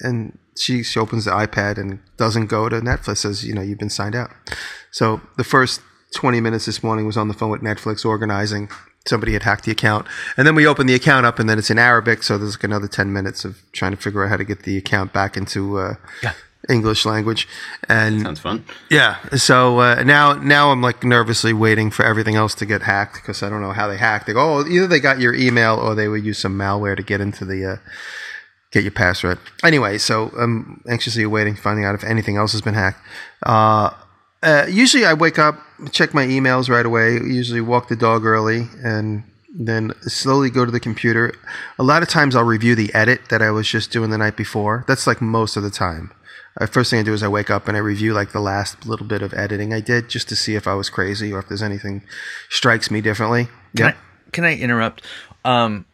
and she she opens the iPad and doesn't go to Netflix. Says, "You know, you've been signed out." So the first 20 minutes this morning was on the phone with Netflix organizing. Somebody had hacked the account. And then we opened the account up and then it's in Arabic. So there's like another 10 minutes of trying to figure out how to get the account back into uh, Yeah. English language. And Sounds fun. yeah, so uh, now now I'm like nervously waiting for everything else to get hacked because I don't know how they hacked. They go, oh, either they got your email or they would use some malware to get into the uh, get your password. Anyway, so I'm anxiously awaiting finding out if anything else has been hacked. Uh, uh, usually, I wake up, check my emails right away. Usually, walk the dog early, and then slowly go to the computer. A lot of times, I'll review the edit that I was just doing the night before. That's like most of the time. Uh, first thing I do is I wake up and I review like the last little bit of editing I did just to see if I was crazy or if there's anything strikes me differently. Can Yeah. I, can I interrupt? Um,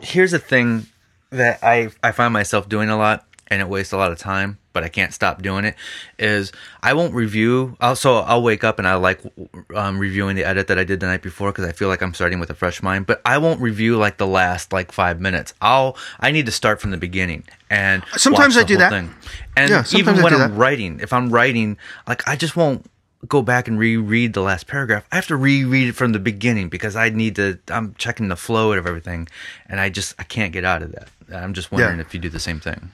here's a thing that I I find myself doing a lot, and it wastes a lot of time, but I can't stop doing it. Is I won't review. Also, I'll wake up and I like um, reviewing the edit that I did the night before because I feel like I'm starting with a fresh mind. But I won't review like the last like five minutes. I'll I need to start from the beginning and Sometimes I do that. Thing. And Yeah, even when I'm that. writing, if I'm writing, like I just won't go back and reread the last paragraph. I have to reread it from the beginning because I need to. I'm checking the flow of everything, and I just I can't get out of that. I'm just wondering Yeah. if you do the same thing.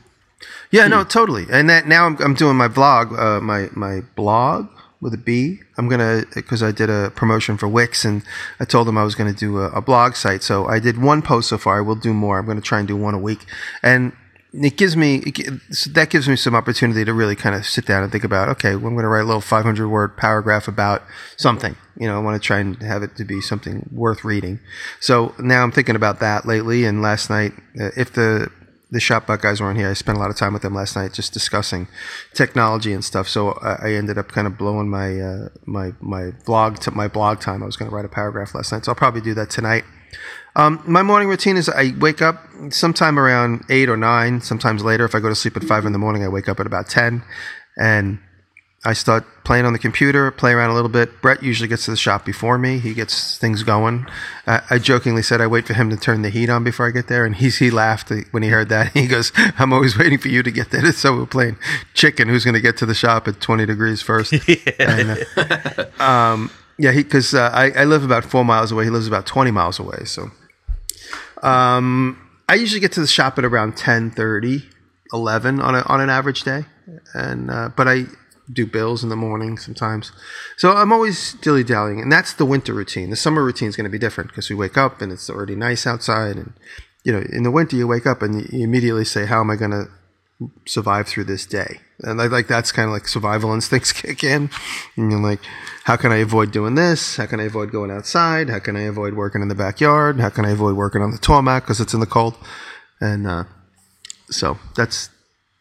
Yeah, no, totally. And that now I'm, I'm doing my vlog, uh, my my blog with a B. I'm gonna because I did a promotion for Wix, and I told them I was gonna do a, a blog site. So I did one post so far. I will do more. I'm gonna try and do one a week, and it gives me it, that gives me some opportunity to really kind of sit down and think about. Okay, well, I'm gonna write a little 500 word paragraph about something. You know, I want to try and have it to be something worth reading. So now I'm thinking about that lately. And last night, uh, if the the ShopBot guys weren't here. I spent a lot of time with them last night, just discussing technology and stuff. So I, I ended up kind of blowing my uh, my my blog to my blog time. I was going to write a paragraph last night, so I'll probably do that tonight. Um, my morning routine is I wake up sometime around eight or nine. Sometimes later, if I go to sleep at five in the morning, I wake up at about ten, and I start playing on the computer, play around a little bit. Brett usually gets to the shop before me. He gets things going. I, I jokingly said I wait for him to turn the heat on before I get there, and he's, he laughed when he heard that. He goes, "I'm always waiting for you to get there." So we're playing chicken. Who's going to get to the shop at 20 degrees first? And, uh, um, Yeah, because uh, I, I live about four miles away. He lives about 20 miles away. So um, I usually get to the shop at around 10 11 on, a, on an average day. and uh, But I do bills in the morning sometimes. So I'm always dilly dallying. And that's the winter routine. The summer routine is going to be different because we wake up and it's already nice outside. And, you know, in the winter, you wake up and you immediately say, How am I going to survive through this day. And I like that's kind of like survival instincts kick in. And you're like, how can I avoid doing this? How can I avoid going outside? How can I avoid working in the backyard? How can I avoid working on the tarmac because it's in the cold? And uh, so that's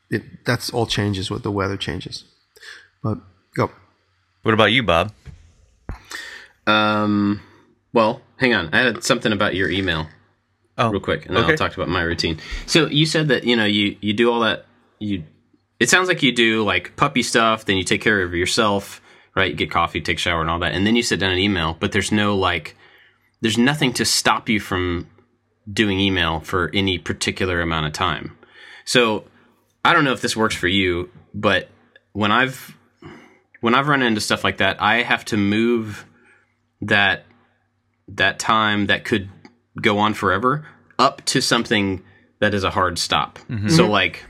it. That's all changes with the weather changes. But go. What about you, Bob? Um. Well, hang on. I had something about your email. Oh, real quick, and then okay. I'll talk about my routine. So you said that you know you you do all that you. It sounds like you do like puppy stuff, then you take care of yourself, right? You get coffee, take shower, and all that, and then you sit down and email. But there's no like, there's nothing to stop you from doing email for any particular amount of time. So I don't know if this works for you, but when I've when I've run into stuff like that, I have to move that that time that could go on forever up to something that is a hard stop. Mm-hmm. So like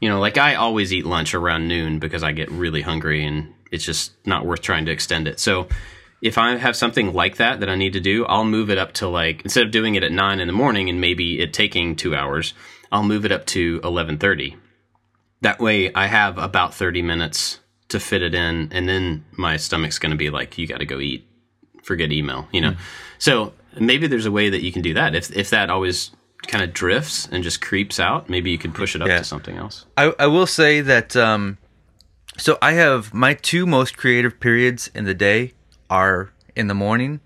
you know, like I always eat lunch around noon because I get really hungry and it's just not worth trying to extend it. So if I have something like that that I need to do, I'll move it up to like instead of doing it at nine in the morning and maybe it taking two hours, I'll move it up to eleven thirty. That way, I have about thirty minutes to fit it in, and then my stomach's going to be like, "You got to go eat." Forget email, you know. Mm. So maybe there's a way that you can do that. If if that always kind of drifts and just creeps out, maybe you could push it up yeah. to something else. I, I will say that. Um, so I have my two most creative periods in the day are in the morning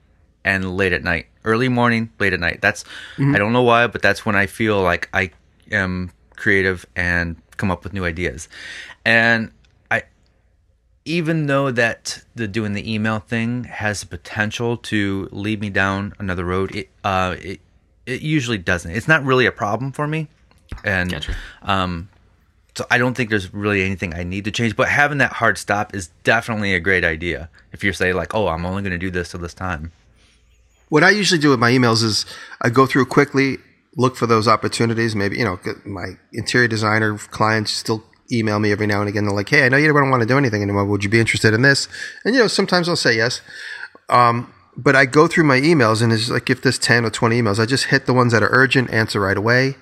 and late at night. Early morning, late at night. That's mm-hmm. I don't know why, but that's when I feel like I am creative and come up with new ideas. And even though that the doing the email thing has the potential to lead me down another road, it uh, it it usually doesn't. It's not really a problem for me, and gotcha. um, so I don't think there's really anything I need to change. But having that hard stop is definitely a great idea. If you're saying like, oh, I'm only going to do this till this time. What I usually do with my emails is I go through quickly, look for those opportunities. Maybe you know my interior designer clients still email me every now and again. They're like, "Hey, I know you don't want to do anything anymore. Would you be interested in this?" And you know, sometimes I'll say yes. Um, but I go through my emails, and it's like if there's ten or twenty emails, I just hit the ones that are urgent, answer right away,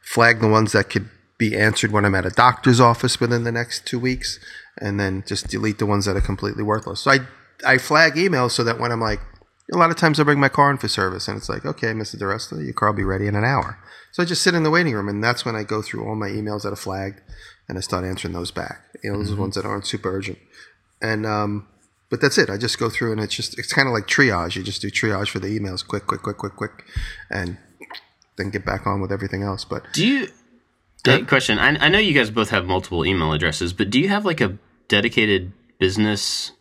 flag the ones that could be answered when I'm at a doctor's office within the next two weeks, and then just delete the ones that are completely worthless. So I I flag emails so that when I'm like, a lot of times I bring my car in for service, and it's like, okay, Mr. DiResta, your car will be ready in an hour. So I just sit in the waiting room, and that's when I go through all my emails that are flagged and I start answering those back. You know, those mm-hmm. ones that aren't super urgent. And um, but that's it. I just go through and it's just it's kind of like triage. You just do triage for the emails, quick, quick, quick, quick, quick, and then get back on with everything else. But do you? Hey, question. I, I know you guys both have multiple email addresses, but do you have like a dedicated business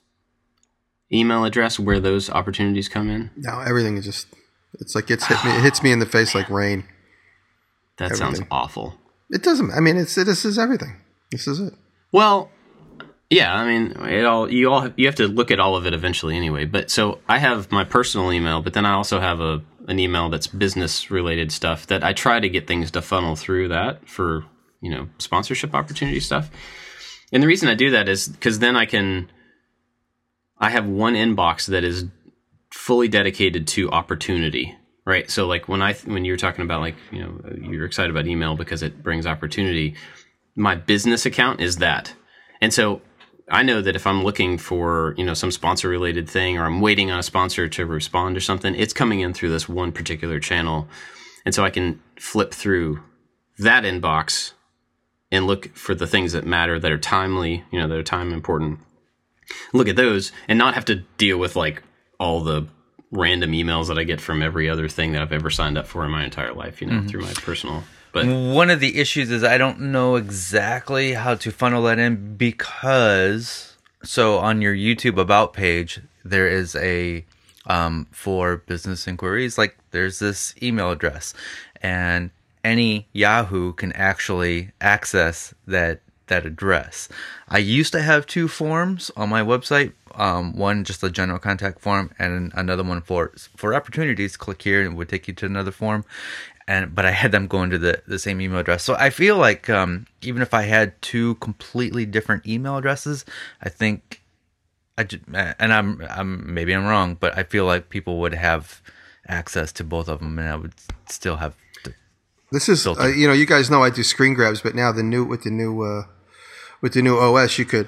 email address where those opportunities come in? No, everything is just. It's like it's hit me. It hits me in the face like rain. That everything. sounds awful. It doesn't. I mean, it's this is everything. This is it. Well, yeah. I mean, it all you all you have to look at all of it eventually anyway. But so I have my personal email, but then I also have a an email that's business related stuff that I try to get things to funnel through that for you know sponsorship opportunity stuff. And the reason I do that is because then I can I have one inbox that is fully dedicated to opportunity right so like when i when you're talking about like you know you're excited about email because it brings opportunity my business account is that. And so i know that if i'm looking for you know some sponsor related thing or i'm waiting on a sponsor to respond or something it's coming in through this one particular channel. And so i can flip through that inbox and look for the things that matter that are timely you know that are time important. Look at those and not have to deal with like all the random emails that I get from every other thing that I've ever signed up for in my entire life, you know, mm-hmm. through my personal. But one of the issues is I don't know exactly how to funnel that in because so on your YouTube about page there is a um, for business inquiries like there's this email address and any Yahoo can actually access that that address. I used to have two forms on my website. Um, one just a general contact form, and another one for for opportunities. Click here, and it would take you to another form. And but I had them going to the the same email address. So I feel like um, even if I had two completely different email addresses, I think I ju- and I'm I'm maybe I'm wrong, but I feel like people would have access to both of them, and I would still have. To, This is, uh, you know, you guys know I do screen grabs, but now the new with the new uh, with the new OS, you could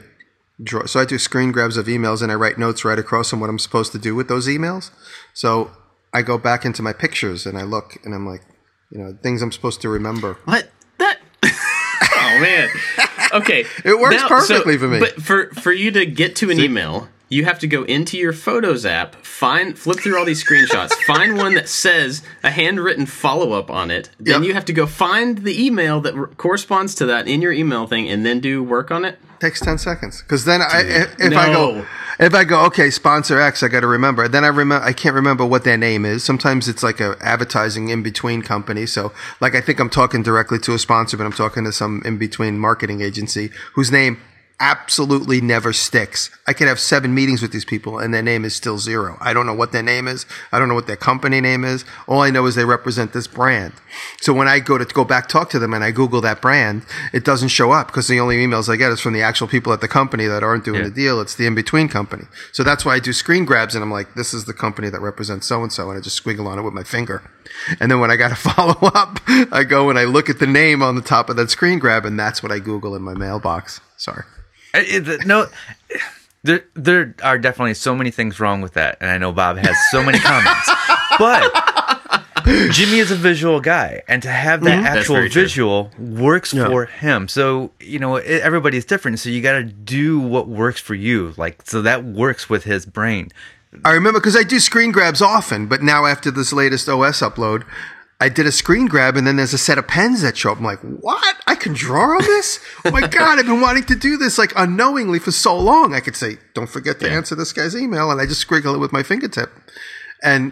draw. So I do screen grabs of emails, and I write notes right across on what I'm supposed to do with those emails. So I go back into my pictures and I look, and I'm like, you know, things I'm supposed to remember. What that? oh man. Okay. It works perfectly for me. But for for you to get to an email, you have to go into your Photos app, find flip through all these screenshots, find one that says a handwritten follow up on it. Then Yep. you have to go find the email that r- corresponds to that in your email thing, and then do work on it. takes 10 seconds because then I, if, if I go if I go okay sponsor X I got to remember then I remember I can't remember what their name is sometimes it's like a advertising in between company so like I think I'm talking directly to a sponsor but I'm talking to some in between marketing agency whose name absolutely never sticks I could have seven meetings with these people and their name is still zero I don't know what their name is I don't know what their company name is all I know is they represent this brand so when I go to go back talk to them and I Google that brand, it doesn't show up because the only emails I get is from the actual people at the company that aren't doing Yeah. the deal. It's the in between company. So that's why I do screen grabs and I'm like, this is the company that represents so and so, and I just squiggle on it with my finger. And then when I got to follow up, I go and I look at the name on the top of that screen grab, and that's what I Google in my mailbox. Sorry. It- it- no, there there are definitely so many things wrong with that, and I know Bob has so many comments, but Jimmy is a visual guy, and to have that mhm. That's actual very true. visual works for him. So you know it, everybody's different, so you got to do what works for you. Like so that works with his brain. I remember because I do screen grabs often, but now after this latest OS upload, I did a screen grab and then there's a set of pens that show up. I'm like, what? I can draw on this? Oh my God, I've been wanting to do this like unknowingly for so long. I could say, don't forget to answer this guy's email. And I just squiggle it with my fingertip. And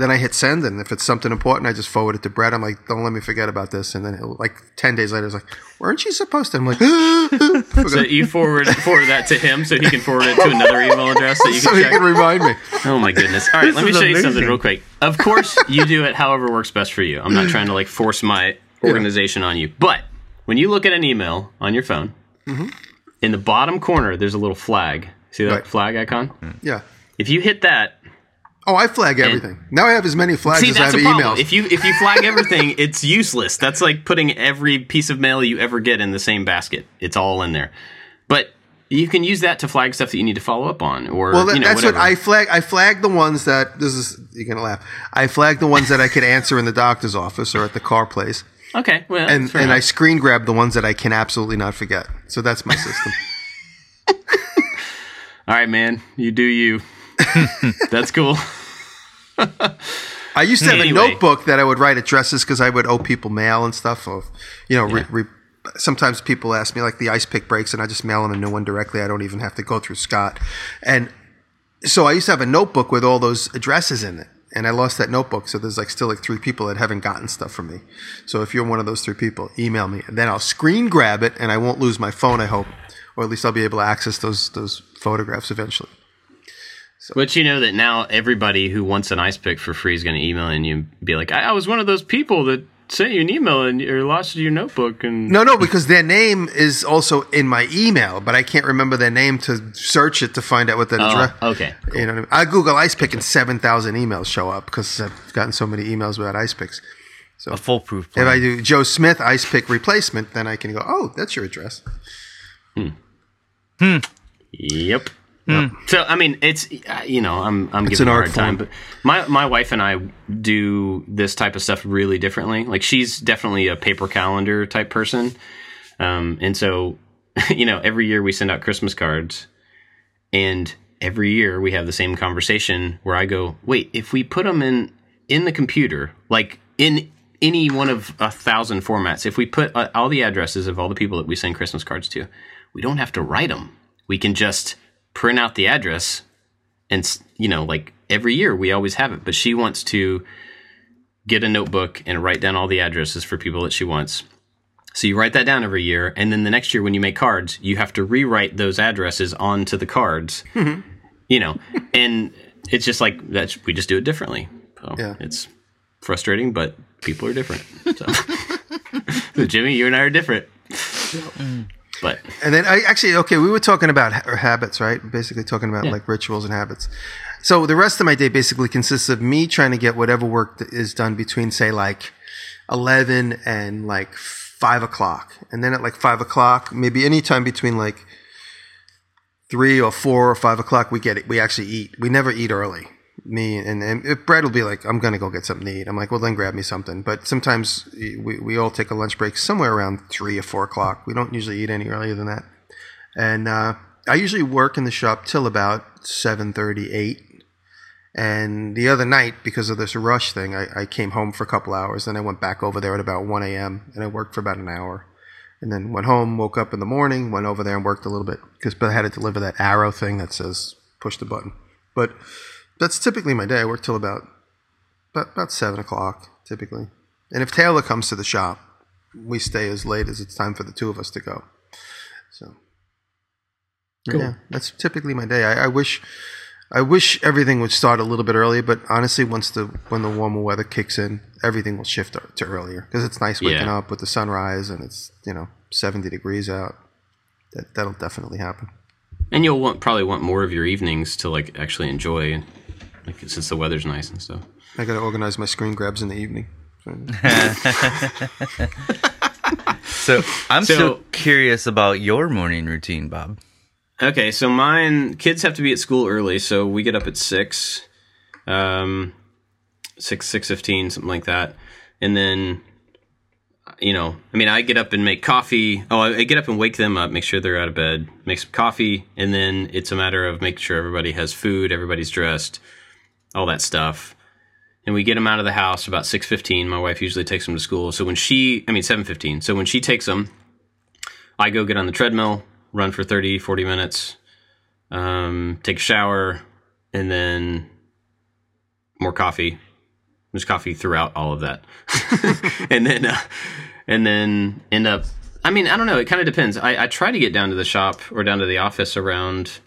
then I hit send. And if it's something important, I just forward it to Brett. I'm like, don't let me forget about this. And then he'll, like 10 days later, it's like, weren't you supposed to? I'm like, So you forward forward that to him, so he can forward it to another email address that you so can he can remind me. Oh my goodness! All right, This let me is show you something real quick. Of course, you do it however works best for you. I'm not trying to like force my organization on you, but when you look at an email on your phone, mm-hmm. in the bottom corner there's a little flag. See that Right. flag icon? Yeah. If you hit that, Oh, I flag everything. now I have as many flags see as I have emails. If you if you flag everything, it's useless. That's like putting every piece of mail you ever get in the same basket. It's all in there. But you can use that to flag stuff that you need to follow up on, or Well, that, you know, that's whatever. what I flag. I flag the ones that this is. You're gonna laugh. I flag the ones that I could answer in the doctor's office or at the car place, okay, well, and and I screen grab the ones that I can absolutely not forget. So that's my system. all right, man, you do you. that's cool. I used to have Anyway. a notebook that I would write addresses because I would owe people mail and stuff. Of you know, re, re, sometimes people ask me like the ice pick breaks, and I just mail them a new one directly. I don't even have to go through Scott. And so I used to have a notebook with all those addresses in it. And I lost that notebook, so there's like still like three people that haven't gotten stuff from me. So if you're one of those three people, email me, and then I'll screen grab it, and I won't lose my phone. I hope, or at least I'll be able to access those those photographs eventually. But you know that now everybody who wants an ice pick for free is going to email and you be like, I, I was one of those people that sent you an email and or lost your notebook and No, no, because their name is also in my email, but I can't remember their name to search it to find out what that address. Oh, okay. You know, what I, mean? I Google ice pick and seven thousand emails show up because I've gotten so many emails about ice picks. so A foolproof plan. If I do Joe Smith ice pick replacement, then I can go, oh, that's your address. hmm hmm Yep. So I mean, it's uh, you know I'm I'm It's giving an a art hard time, form. but my my wife and I do this type of stuff really differently. Like she's definitely a paper calendar type person, um, and so you know every year we send out Christmas cards, and every year we have the same conversation where I go, wait, if we put them in in the computer, like in any one of a thousand formats, if we put uh, all the addresses of all the people that we send Christmas cards to, we don't have to write them. We can just print out the address, and you know, like every year we always have it. But she wants to get a notebook and write down all the addresses for people that she wants. So you write that down every year, and then the next year when you make cards, you have to rewrite those addresses onto the cards. Mm-hmm. you know, and it's just like that. We just do it differently. So Yeah. it's frustrating, but people are different. So. So, Jimmy, you and I are different. Mm. But And then I actually okay, we were talking about ha- habits, right? Basically talking about like rituals and habits. So the rest of my day basically consists of me trying to get whatever work that is done between say like eleven and like five o'clock, and then at like five o'clock, maybe any time between like three or four or five o'clock, we get it. We actually eat. We never eat early. Me and, and Brett will be like, I'm gonna go get something to eat. I'm like, well, then grab me something. But sometimes we, we all take a lunch break somewhere around three or four o'clock. We don't usually eat any earlier than that. And uh, I usually work in the shop till about seven thirty, eight. And the other night, because of this rush thing, I, I came home for a couple hours. Then I went back over there at about 1 a.m. and I worked for about an hour. And then went home, woke up in the morning, went over there and worked a little bit because I had to deliver that arrow thing that says push the button. But that's typically my day. I work till about about, about seven o'clock typically. And if Taylor comes to the shop, we stay as late as it's time for the two of us to go. So yeah, that's typically my day. I, I wish I wish everything would start a little bit earlier, but honestly, once the when the warmer weather kicks in, everything will shift to- to earlier because it's nice waking Yeah. up with the sunrise and it's you know seventy degrees out. That that'll definitely happen. and you'll want probably want more of your evenings to like actually enjoy, like since the weather's nice and stuff. I got to organize my screen grabs in the evening. So I'm So- still curious about your morning routine, Bob. Okay, so mine kids have to be at school early, so we get up at six, um, six six fifteen, something like that, and then, you know, I mean, I get up and make coffee. Oh, I I get up and wake them up, make sure they're out of bed, make some coffee, and then it's a matter of making sure everybody has food, everybody's dressed, all that stuff. And we get them out of the house about six fifteen. My wife usually takes them to school, so when she, I mean, seven fifteen. So when she takes them, I go get on the treadmill, run for 30, 40 minutes, um, take a shower, and then more coffee. There's coffee throughout all of that. and then, uh, and then end up, I mean, I don't know. It kind of depends. I, I try to get down to the shop or down to the office around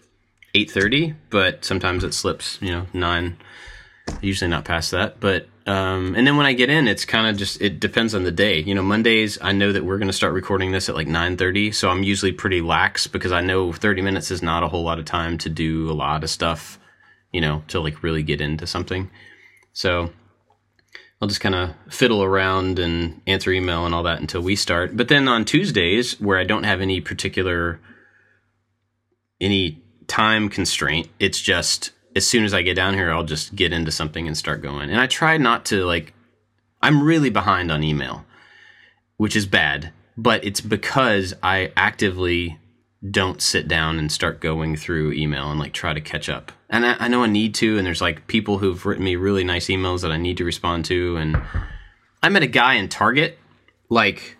8.30, but sometimes it slips, you know, 9 usually not past that. But um and then when i get in it's kind of just it depends on the day. You know mondays i know that we're going to start recording this at like 9.30 so i'm usually pretty lax because i know 30 minutes is not a whole lot of time to do a lot of stuff you know to like really get into something. So i'll just kind of fiddle around and answer email and all that until we start. But then on tuesdays where i don't have any particular any time constraint. It's just as soon as I get down here, I'll just get into something and start going. And I try not to like. I'm really behind on email, which is bad, but it's because I actively don't sit down and start going through email and like try to catch up. And I, I know I need to, and there's like people who've written me really nice emails that I need to respond to. And I met a guy in Target, like,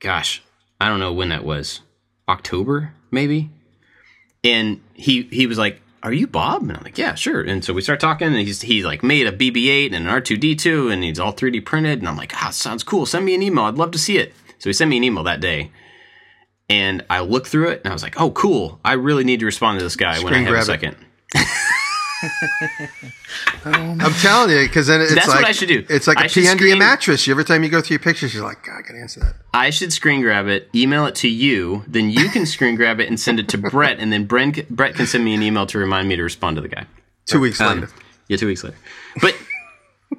gosh, I don't know when that was, October maybe and he he was like, "Are you Bob?" And I'm like, "Yeah, sure." And so we start talking, and he's he like made a BB-8 and an R2D2, and he's all 3D printed, and I'm like, "Ah, sounds cool. Send me an email. I'd love to see it." So he sent me an email that day, and I looked through it, and I was like, "Oh, cool. I really need to respond to this guy when I have a grab it. I'm telling you, because then it's That's like what I should do. It's like a I should pee under your screen- mattress. Every time you go through your pictures, you're like, God, I gotta answer that. I should screen grab it, email it to you, then you can screen grab it and send it to Brett, and then Brent, Brett can send me an email to remind me to respond to the guy." Two weeks Um, later. Yeah, two weeks later. But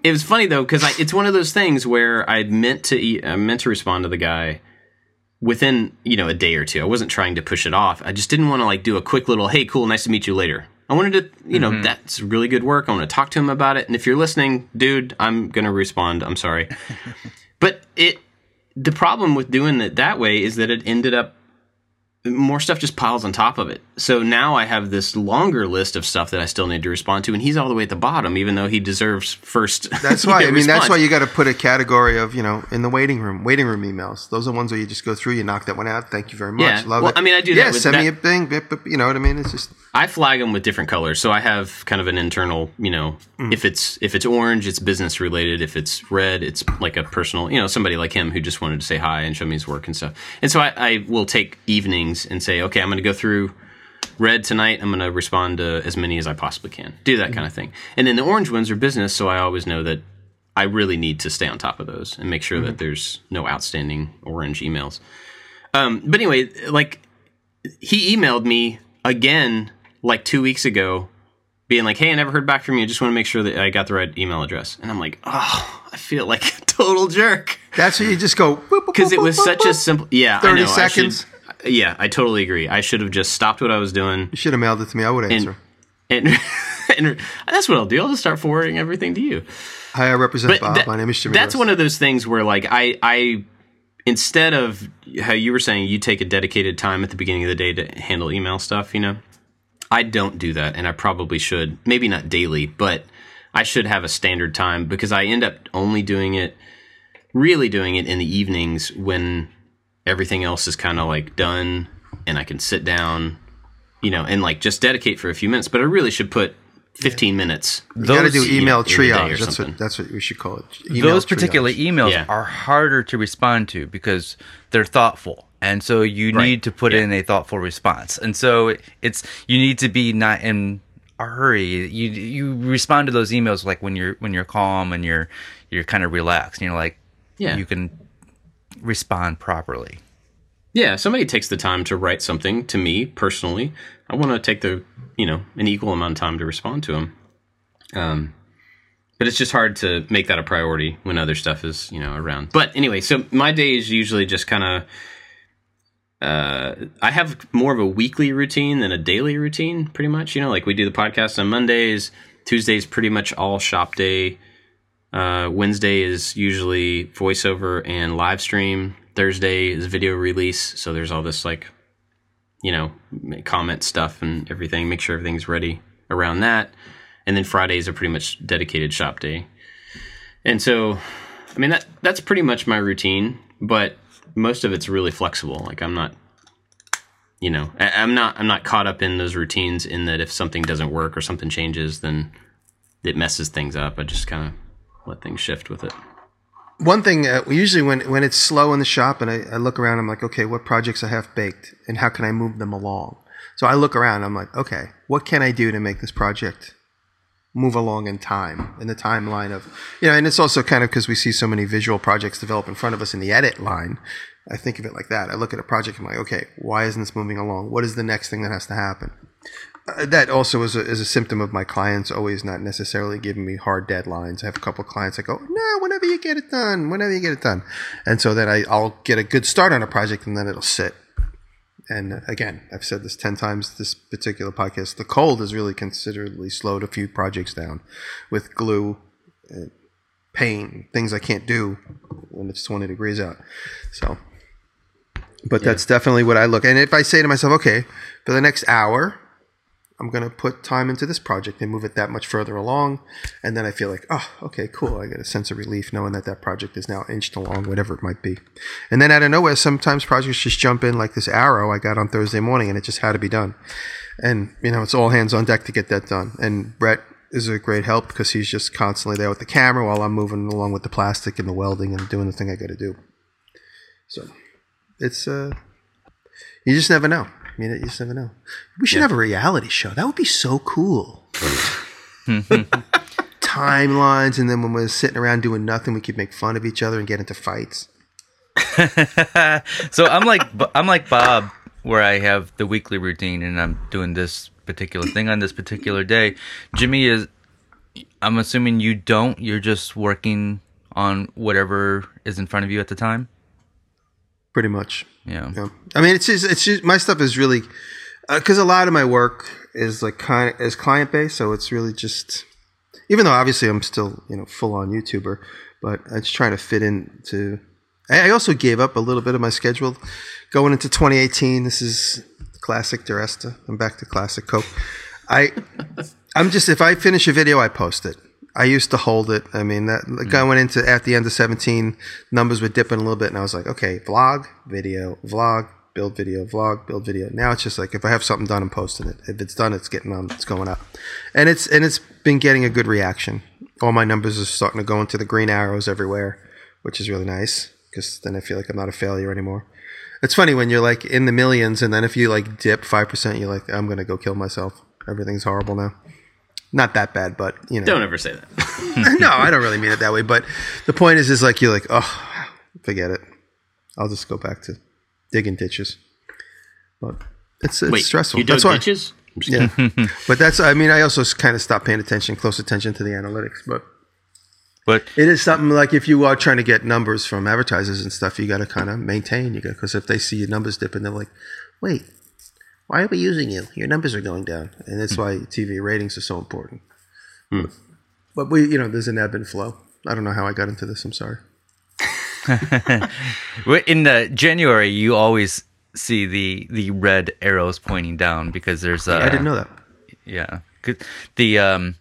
it was funny though because it's one of those things where I meant to e- I meant to respond to the guy within you know a day or two. I wasn't trying to push it off. I just didn't want to like do a quick little "Hey, cool, nice to meet you later." I wanted to, you know, mm-hmm. that's really good work. I want to talk to him about it. And if you're listening, dude, I'm gonna respond. I'm sorry, but it the problem with doing it that way is that it ended up more stuff just piles on top of it. So now I have this longer list of stuff that I still need to respond to, and he's all the way at the bottom, even though he deserves first. That's why. I mean, that's why you got to put a category of you know in the waiting room, waiting room emails. Those are ones where you just go through, you knock that one out. Thank you very much. Yeah. Love Well, it. I mean, I do yeah, that with send me a thing. You know what I mean? It's just I flag them with different colors, so I have kind of an internal. You know, Mm. if it's if it's orange, it's business related. If it's red, it's like a personal. You know, somebody like him who just wanted to say hi and show me his work and stuff. And so I, I will take evenings and say, okay, I'm going to go through red tonight. I'm going to respond to as many as I possibly can. Do that kind of thing. And then the orange ones are business, so I always know that I really need to stay on top of those and make sure that there's no outstanding orange emails. Um, but anyway, like he emailed me again like two weeks ago, being like, "Hey, I never heard back from you. I just want to make sure that I got the right email address." And I'm like, "Oh, I feel like a total jerk." that's what you just go because it was such a simple yeah 30 I know, I should- seconds. Yeah i totally agree i should have just stopped what i was doing You should have mailed it to me. I would answer. and, and that's what i'll do i'll just start forwarding everything to you Hi, I represent but Bob. that- My name is Jimmy. that's one of those things where like i i instead of how you were saying you take a dedicated time at the beginning of the day to handle email stuff you know i don't do that and i probably should maybe not daily but i should have a standard time because i end up only doing it really doing it in the evenings when everything else is kind of like done and I can sit down, you know, and like just dedicate for a few minutes. But I really should put 15 minutes. You got to do email in the day or triage. That's something. what that's what we should call it. Email those particular triage. emails Yeah. are harder to respond to because they're thoughtful and so you need to put Yeah. in a thoughtful response and so it's you need to be not in a hurry you you respond to those emails like when you're when you're calm and you're you're kind of relaxed and you're like Yeah. you can respond properly Yeah, somebody takes the time to write something to me personally. I want to take the, you know, an equal amount of time to respond to them. Um, but it's just hard to make that a priority when other stuff is, you know, around. But anyway, so my day is usually just kind of. Uh, I have more of a weekly routine than a daily routine, pretty much. You know, like we do the podcast on Mondays. Tuesday's pretty much all shop day. Uh, Wednesday is usually voiceover and live stream. Thursday is video release. So there's all this like, you know, comment stuff and everything. Make sure everything's ready around that. And then Fridays are pretty much dedicated shop day. And so, I mean that that's pretty much my routine. But most of it's really flexible. Like I'm not, you know, I, I'm not I'm not caught up in those routines. In that if something doesn't work or something changes, then it messes things up. I just kind of let things shift with it. One thing, uh, usually when, when it's slow in the shop and I, I look around, I'm like, okay, what projects I have baked and how can I move them along? So I look around, I'm like, okay, what can I do to make this project move along in time, in the timeline of, you know, and it's also kind of because we see so many visual projects develop in front of us in the edit line. I think of it like that. I look at a project, I'm like, okay, why isn't this moving along? What is the next thing that has to happen? Uh, that also is a, is a symptom of my clients always not necessarily giving me hard deadlines. I have a couple of clients that go, no, whenever you get it done, whenever you get it done. And so then I, I'll get a good start on a project and then it'll sit. And uh, again, I've said this 10 times this particular podcast. The cold has really considerably slowed a few projects down with glue, uh, paint, things I can't do when it's 20 degrees out. So, but that's definitely what I look. And if I say to myself, okay, for the next hour, I'm going to put time into this project and move it that much further along. And then I feel like, oh, okay, cool. I get a sense of relief knowing that that project is now inched along, whatever it might be. And then out of nowhere, sometimes projects just jump in like this arrow I got on Thursday morning and it just had to be done. And, you know, it's all hands on deck to get that done. And Brett is a great help because he's just constantly there with the camera while I'm moving along with the plastic and the welding and doing the thing I got to do. So it's, uh, you just never know. I mean, you just never know. We should have a reality show. That would be so cool. Timelines, and then when we're sitting around doing nothing, we could make fun of each other and get into fights. so I'm like I'm like Bob, where I have the weekly routine and I'm doing this particular thing on this particular day. Jimmy is. I'm assuming you don't. You're just working on whatever is in front of you at the time. Pretty much. Yeah. Yeah. I mean, it's just, it's just, my stuff is really uh, because a lot of my work is like kind of is client based, so it's really just even though obviously I'm still you know full on YouTuber, but I just trying to fit into I I also gave up a little bit of my schedule going into 2018. This is classic DiResta. I'm back to classic Coke. I, I'm just if I finish a video, I post it. I used to hold it. I mean, that like I mm. went into at the end of 17, numbers were dipping a little bit, and I was like, okay, vlog, video, vlog, build video, vlog, build video. Now it's just like if I have something done, I'm posting it. If it's done, it's getting on, it's going up, and it's and it's been getting a good reaction. All my numbers are starting to go into the green arrows everywhere, which is really nice because then I feel like I'm not a failure anymore. It's funny when you're like in the millions, and then if you like dip five percent, you're like, I'm gonna go kill myself. Everything's horrible now. Not that bad, but you know. Don't ever say that. no, I don't really mean it that way. But the point is, is like you're like, oh, forget it. I'll just go back to digging ditches. But it's, it's Wait, stressful. you dug that's why. ditches? I'm Yeah, but that's. I mean, I also kind of stopped paying attention, close attention to the analytics. But But it is something like if you are trying to get numbers from advertisers and stuff, you got to kind of maintain. You got because if they see your numbers dipping, they're like, wait, why are we using you? Your numbers are going down, and that's why TV ratings are so important. But we, you know, there's an ebb and flow. I don't know how I got into this. I'm sorry. in the January, you always see the the red arrows pointing down because there's uh, I didn't know that. Yeah, The um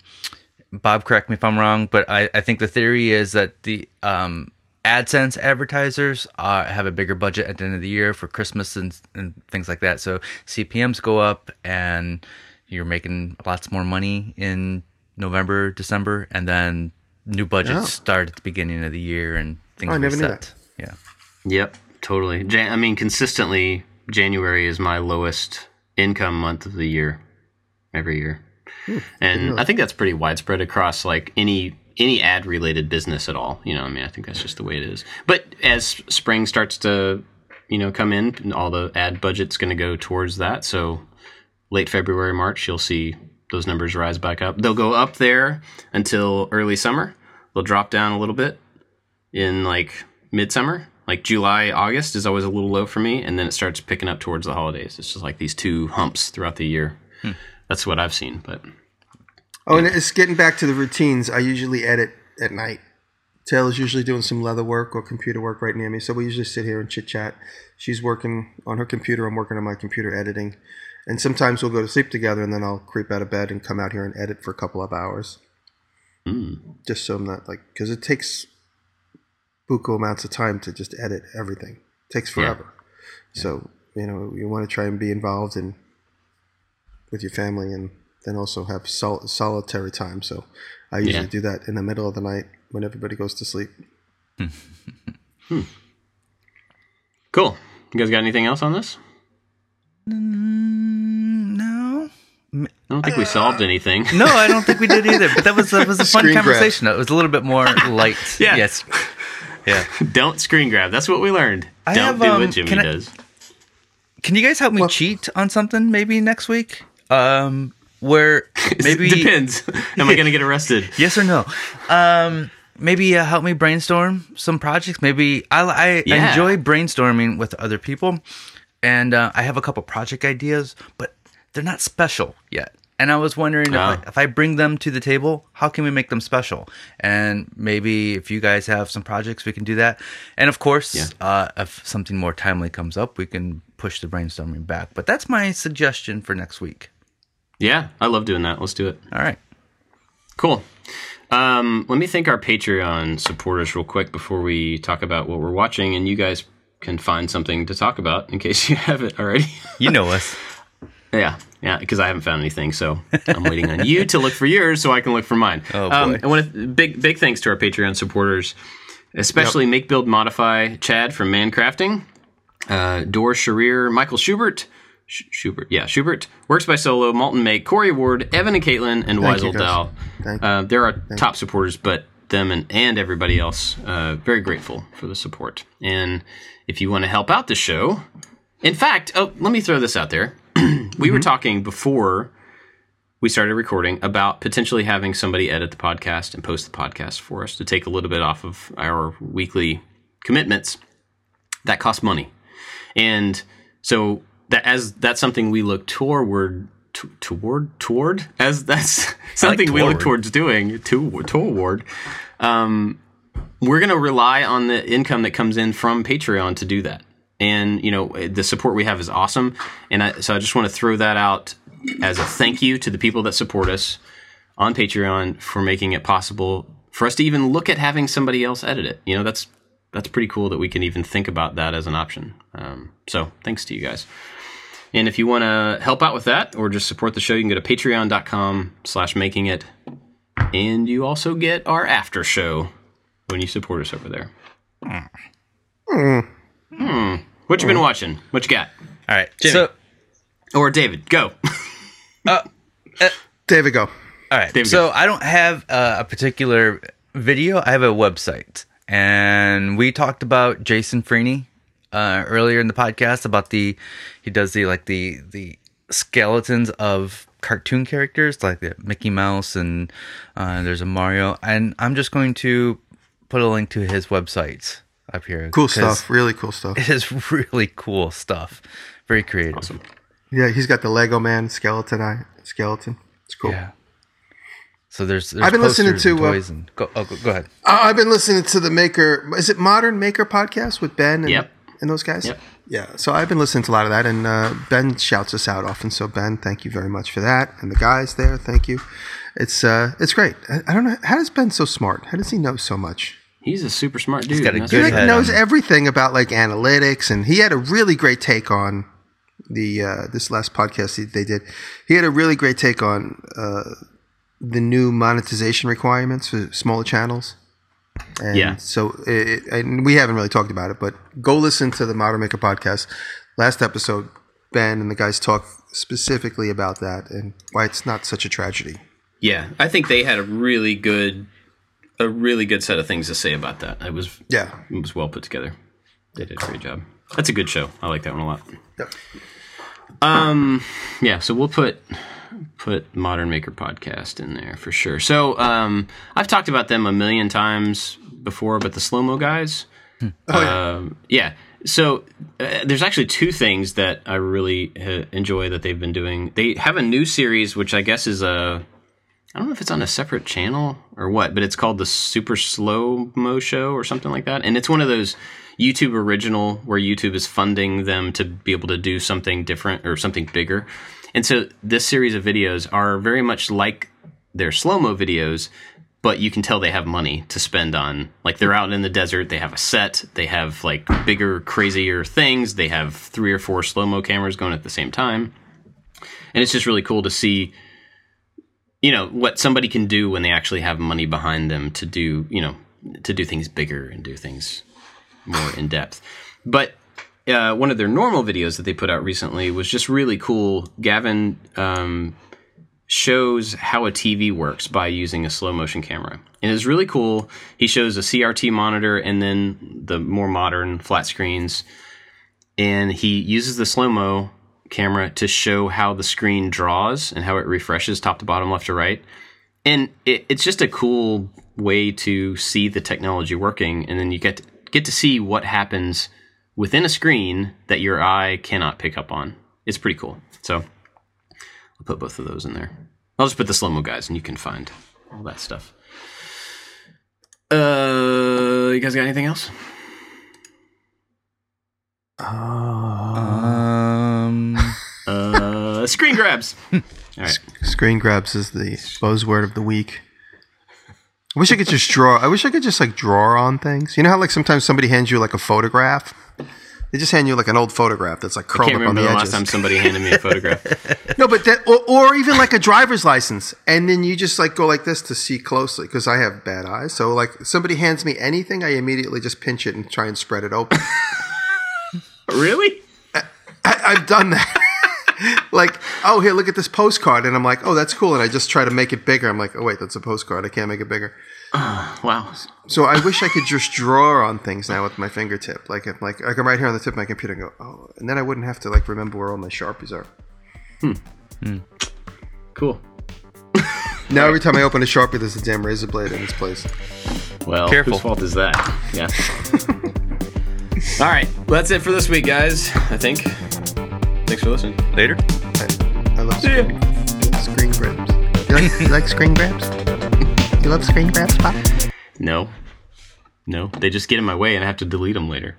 Bob correct me if I'm wrong, but I, I think the theory is that the um AdSense advertisers uh, have a bigger budget at the end of the year for Christmas and, and things like that. So CPMs go up and you're making lots more money in November, December, and then new budgets Oh. start at the beginning of the year and things Oh, I never knew reset. Yeah. Yep, totally. Jan- I mean, consistently, January is my lowest income month of the year, every year, and I think that's pretty widespread across like any any ad related business at all. You know, I mean, I think that's just the way it is. But as spring starts to you know come in, all the ad budget's going to go towards that. So late February, March, you'll see those numbers rise back up. They'll go up there until early summer. They'll drop down a little bit in like midsummer. Like July, August is always a little low for me, and then it starts picking up towards the holidays. It's just like these two humps throughout the year. Hmm. That's what I've seen. But Oh, and it's getting back to the routines. I usually edit at night. Taylor's usually doing some leather work or computer work right near me, so we usually sit here and chit chat. She's working on her computer. I'm working on my computer editing, and sometimes we'll go to sleep together, and then I'll creep out of bed and come out here and edit for a couple of hours, hmm. just so I'm not like because it takes buku amounts of time to just edit everything. It takes forever. So you know you want to try and be involved in with your family and then also have sol- solitary time. So I usually Yeah. do that in the middle of the night when everybody goes to sleep. cool. You guys got anything else on this? No. I don't think we solved anything. No, I don't think we did either. But that was that was a fun Screen grab. conversation. It was a little bit more light. Yeah. Yes. Yeah. don't screen grab. That's what we learned. I don't have, do um, what Jimmy can I- does. Can you guys help me cheat on something maybe next week? Um, where maybe depends. Am I going to get arrested? yes or no? Um, maybe uh, help me brainstorm some projects. Maybe I I Yeah. enjoy brainstorming with other people, and uh, I have a couple project ideas, but they're not special yet. And I was wondering if, I, if I bring them to the table, how can we make them special? And maybe if you guys have some projects, we can do that. And of course, Yeah. uh, if something more timely comes up, we can push the brainstorming back. But that's my suggestion for next week. Yeah, I love doing that. Let's do it. All right. Cool. Um, let me thank our Patreon supporters real quick before we talk about what we're watching, and you guys can find something to talk about in case you haven't already. You know us. yeah, yeah, because I haven't found anything, so I'm waiting on you to look for yours so I can look for mine. Oh, Um, boy. I want to big big thanks to our Patreon supporters, especially Make Build Modify Chad from Mancrafting, uh, Dor Sharir, Michael Schubert. Sch- Schubert, yeah, Schubert works by Solo, Malton Make, Corey Ward, Evan and Caitlin, and Thank Weisel. Dow. Uh, they're our top supporters, but them and, and everybody else, uh, very grateful for the support. And if you want to help out the show, in fact, oh, let me throw this out there. we were talking before we started recording about potentially having somebody edit the podcast and post the podcast for us to take a little bit off of our weekly commitments. That costs money, and so that as that's something we look toward to, toward toward as that's something we look towards doing to toward. Um, we're going to rely on the income that comes in from Patreon to do that. And you know the support we have is awesome, and I, so I just want to throw that out as a thank you to the people that support us on Patreon for making it possible for us to even look at having somebody else edit it. You know that's that's pretty cool that we can even think about that as an option. Um, so thanks to you guys. And if you want to help out with that or just support the show, you can go to patreon.com slash making it. And you also get our after show when you support us over there. Hmm. What you been watching? What you got? All right. Jimmy. So, Or David, go. David, go. all right. David, so go. I don't have uh, a particular video. I have a website, and we talked about Jason Freeny uh, earlier in the podcast about the he does the like the the skeletons of cartoon characters like the Mickey Mouse and uh, there's a Mario, and I'm just going to put a link to his website up here. Cool stuff. Really cool stuff. It is really cool stuff. Very creative. Awesome. Yeah, he's got the Lego Man skeleton eye skeleton. It's cool. Yeah. So there's, there's I've been listening posters and to, uh, and go, oh, go, go ahead. Uh, I've been listening to the Maker. Is it Modern Maker podcast with Ben and, Yep. And those guys? Yep. Yeah. So I've been listening to a lot of that, and uh, Ben shouts us out often. So Ben, thank you very much for that, and the guys there, thank you. It's uh, it's great. I, I don't know how does Ben so smart? How does he know so much? He's a super smart dude. got a good He like, head knows on- everything about like analytics, and he had a really great take on the uh, this last podcast he, they did. He had a really great take on uh, the new monetization requirements for smaller channels. And Yeah. So it, and we haven't really talked about it, but go listen to the Modern Maker podcast. Last episode, Ben and the guys talk specifically about that and why it's not such a tragedy. Yeah, I think they had a really good, a really good set of things to say about that. It was, Yeah. it was well put together. They did a great job. That's a good show. I like that one a lot. Yep. Um, yeah. So we'll put put Modern Maker podcast in there for sure. So um, I've talked about them a million times before, but the slow mo guys. Um, yeah. So uh, there's actually two things that I really uh, enjoy that they've been doing. They have a new series, which I guess is a I don't know if it's on a separate channel or what, but it's called the Super Slow Mo Show or something like that. And it's one of those YouTube original where YouTube is funding them to be able to do something different or something bigger. And so this series of videos are very much like their slow mo videos, but you can tell they have money to spend on. Like they're out in the desert, they have a set, they have like bigger, crazier things, they have three or four slow mo cameras going at the same time. And it's just really cool to see you know what somebody can do when they actually have money behind them to do you know to do things bigger and do things more in depth but uh, one of their normal videos that they put out recently was just really cool. Gavin um, shows how a tv works by using a slow motion camera. And it's really cool. He shows a crt monitor and then the more modern flat screens. And he uses the slow mo camera to show how the screen draws and how it refreshes top to bottom, left to right. And it, it's just a cool way to see the technology working, and then you get to, get to see what happens within a screen that your eye cannot pick up on. It's pretty cool. So I'll put both of those in there. I'll just put the slow mo guys, and you can find all that stuff. Uh, you guys got anything else? Um, Uh, screen grabs. All right. Screen grabs is the buzzword of the week. I wish I could just draw. I wish I could just like draw on things. You know how like sometimes somebody hands you like a photograph. They just hand you like an old photograph that's like curled up on the the edges. last time somebody handed me a photograph. No, but that, or, or even like a driver's license, and then you just like go like this to see closely because I have bad eyes. So like somebody hands me anything, I immediately just pinch it and try and spread it open. really? I, I've done that. like, oh, here, look at this postcard, and I'm like, oh, that's cool, and I just try to make it bigger. I'm like, oh wait, that's a postcard. I can't make it bigger. Wow. So I wish I could just draw on things now with my fingertip. Like, if like I can right here on the tip of my computer and go, oh, and then I wouldn't have to like remember where all my sharpies are. Hmm. Cool. Now every time I open a sharpie, there's a damn razor blade in its place. Well, Careful. whose fault is that? Yeah. All right. Well, that's it for this week, guys. I think. Thanks for listening. later. I, I love See ya. screen, screen grabs. You like, you like screen grabs? You love screen grabs, Pop? No. No, they just get in my way and I have to delete them later.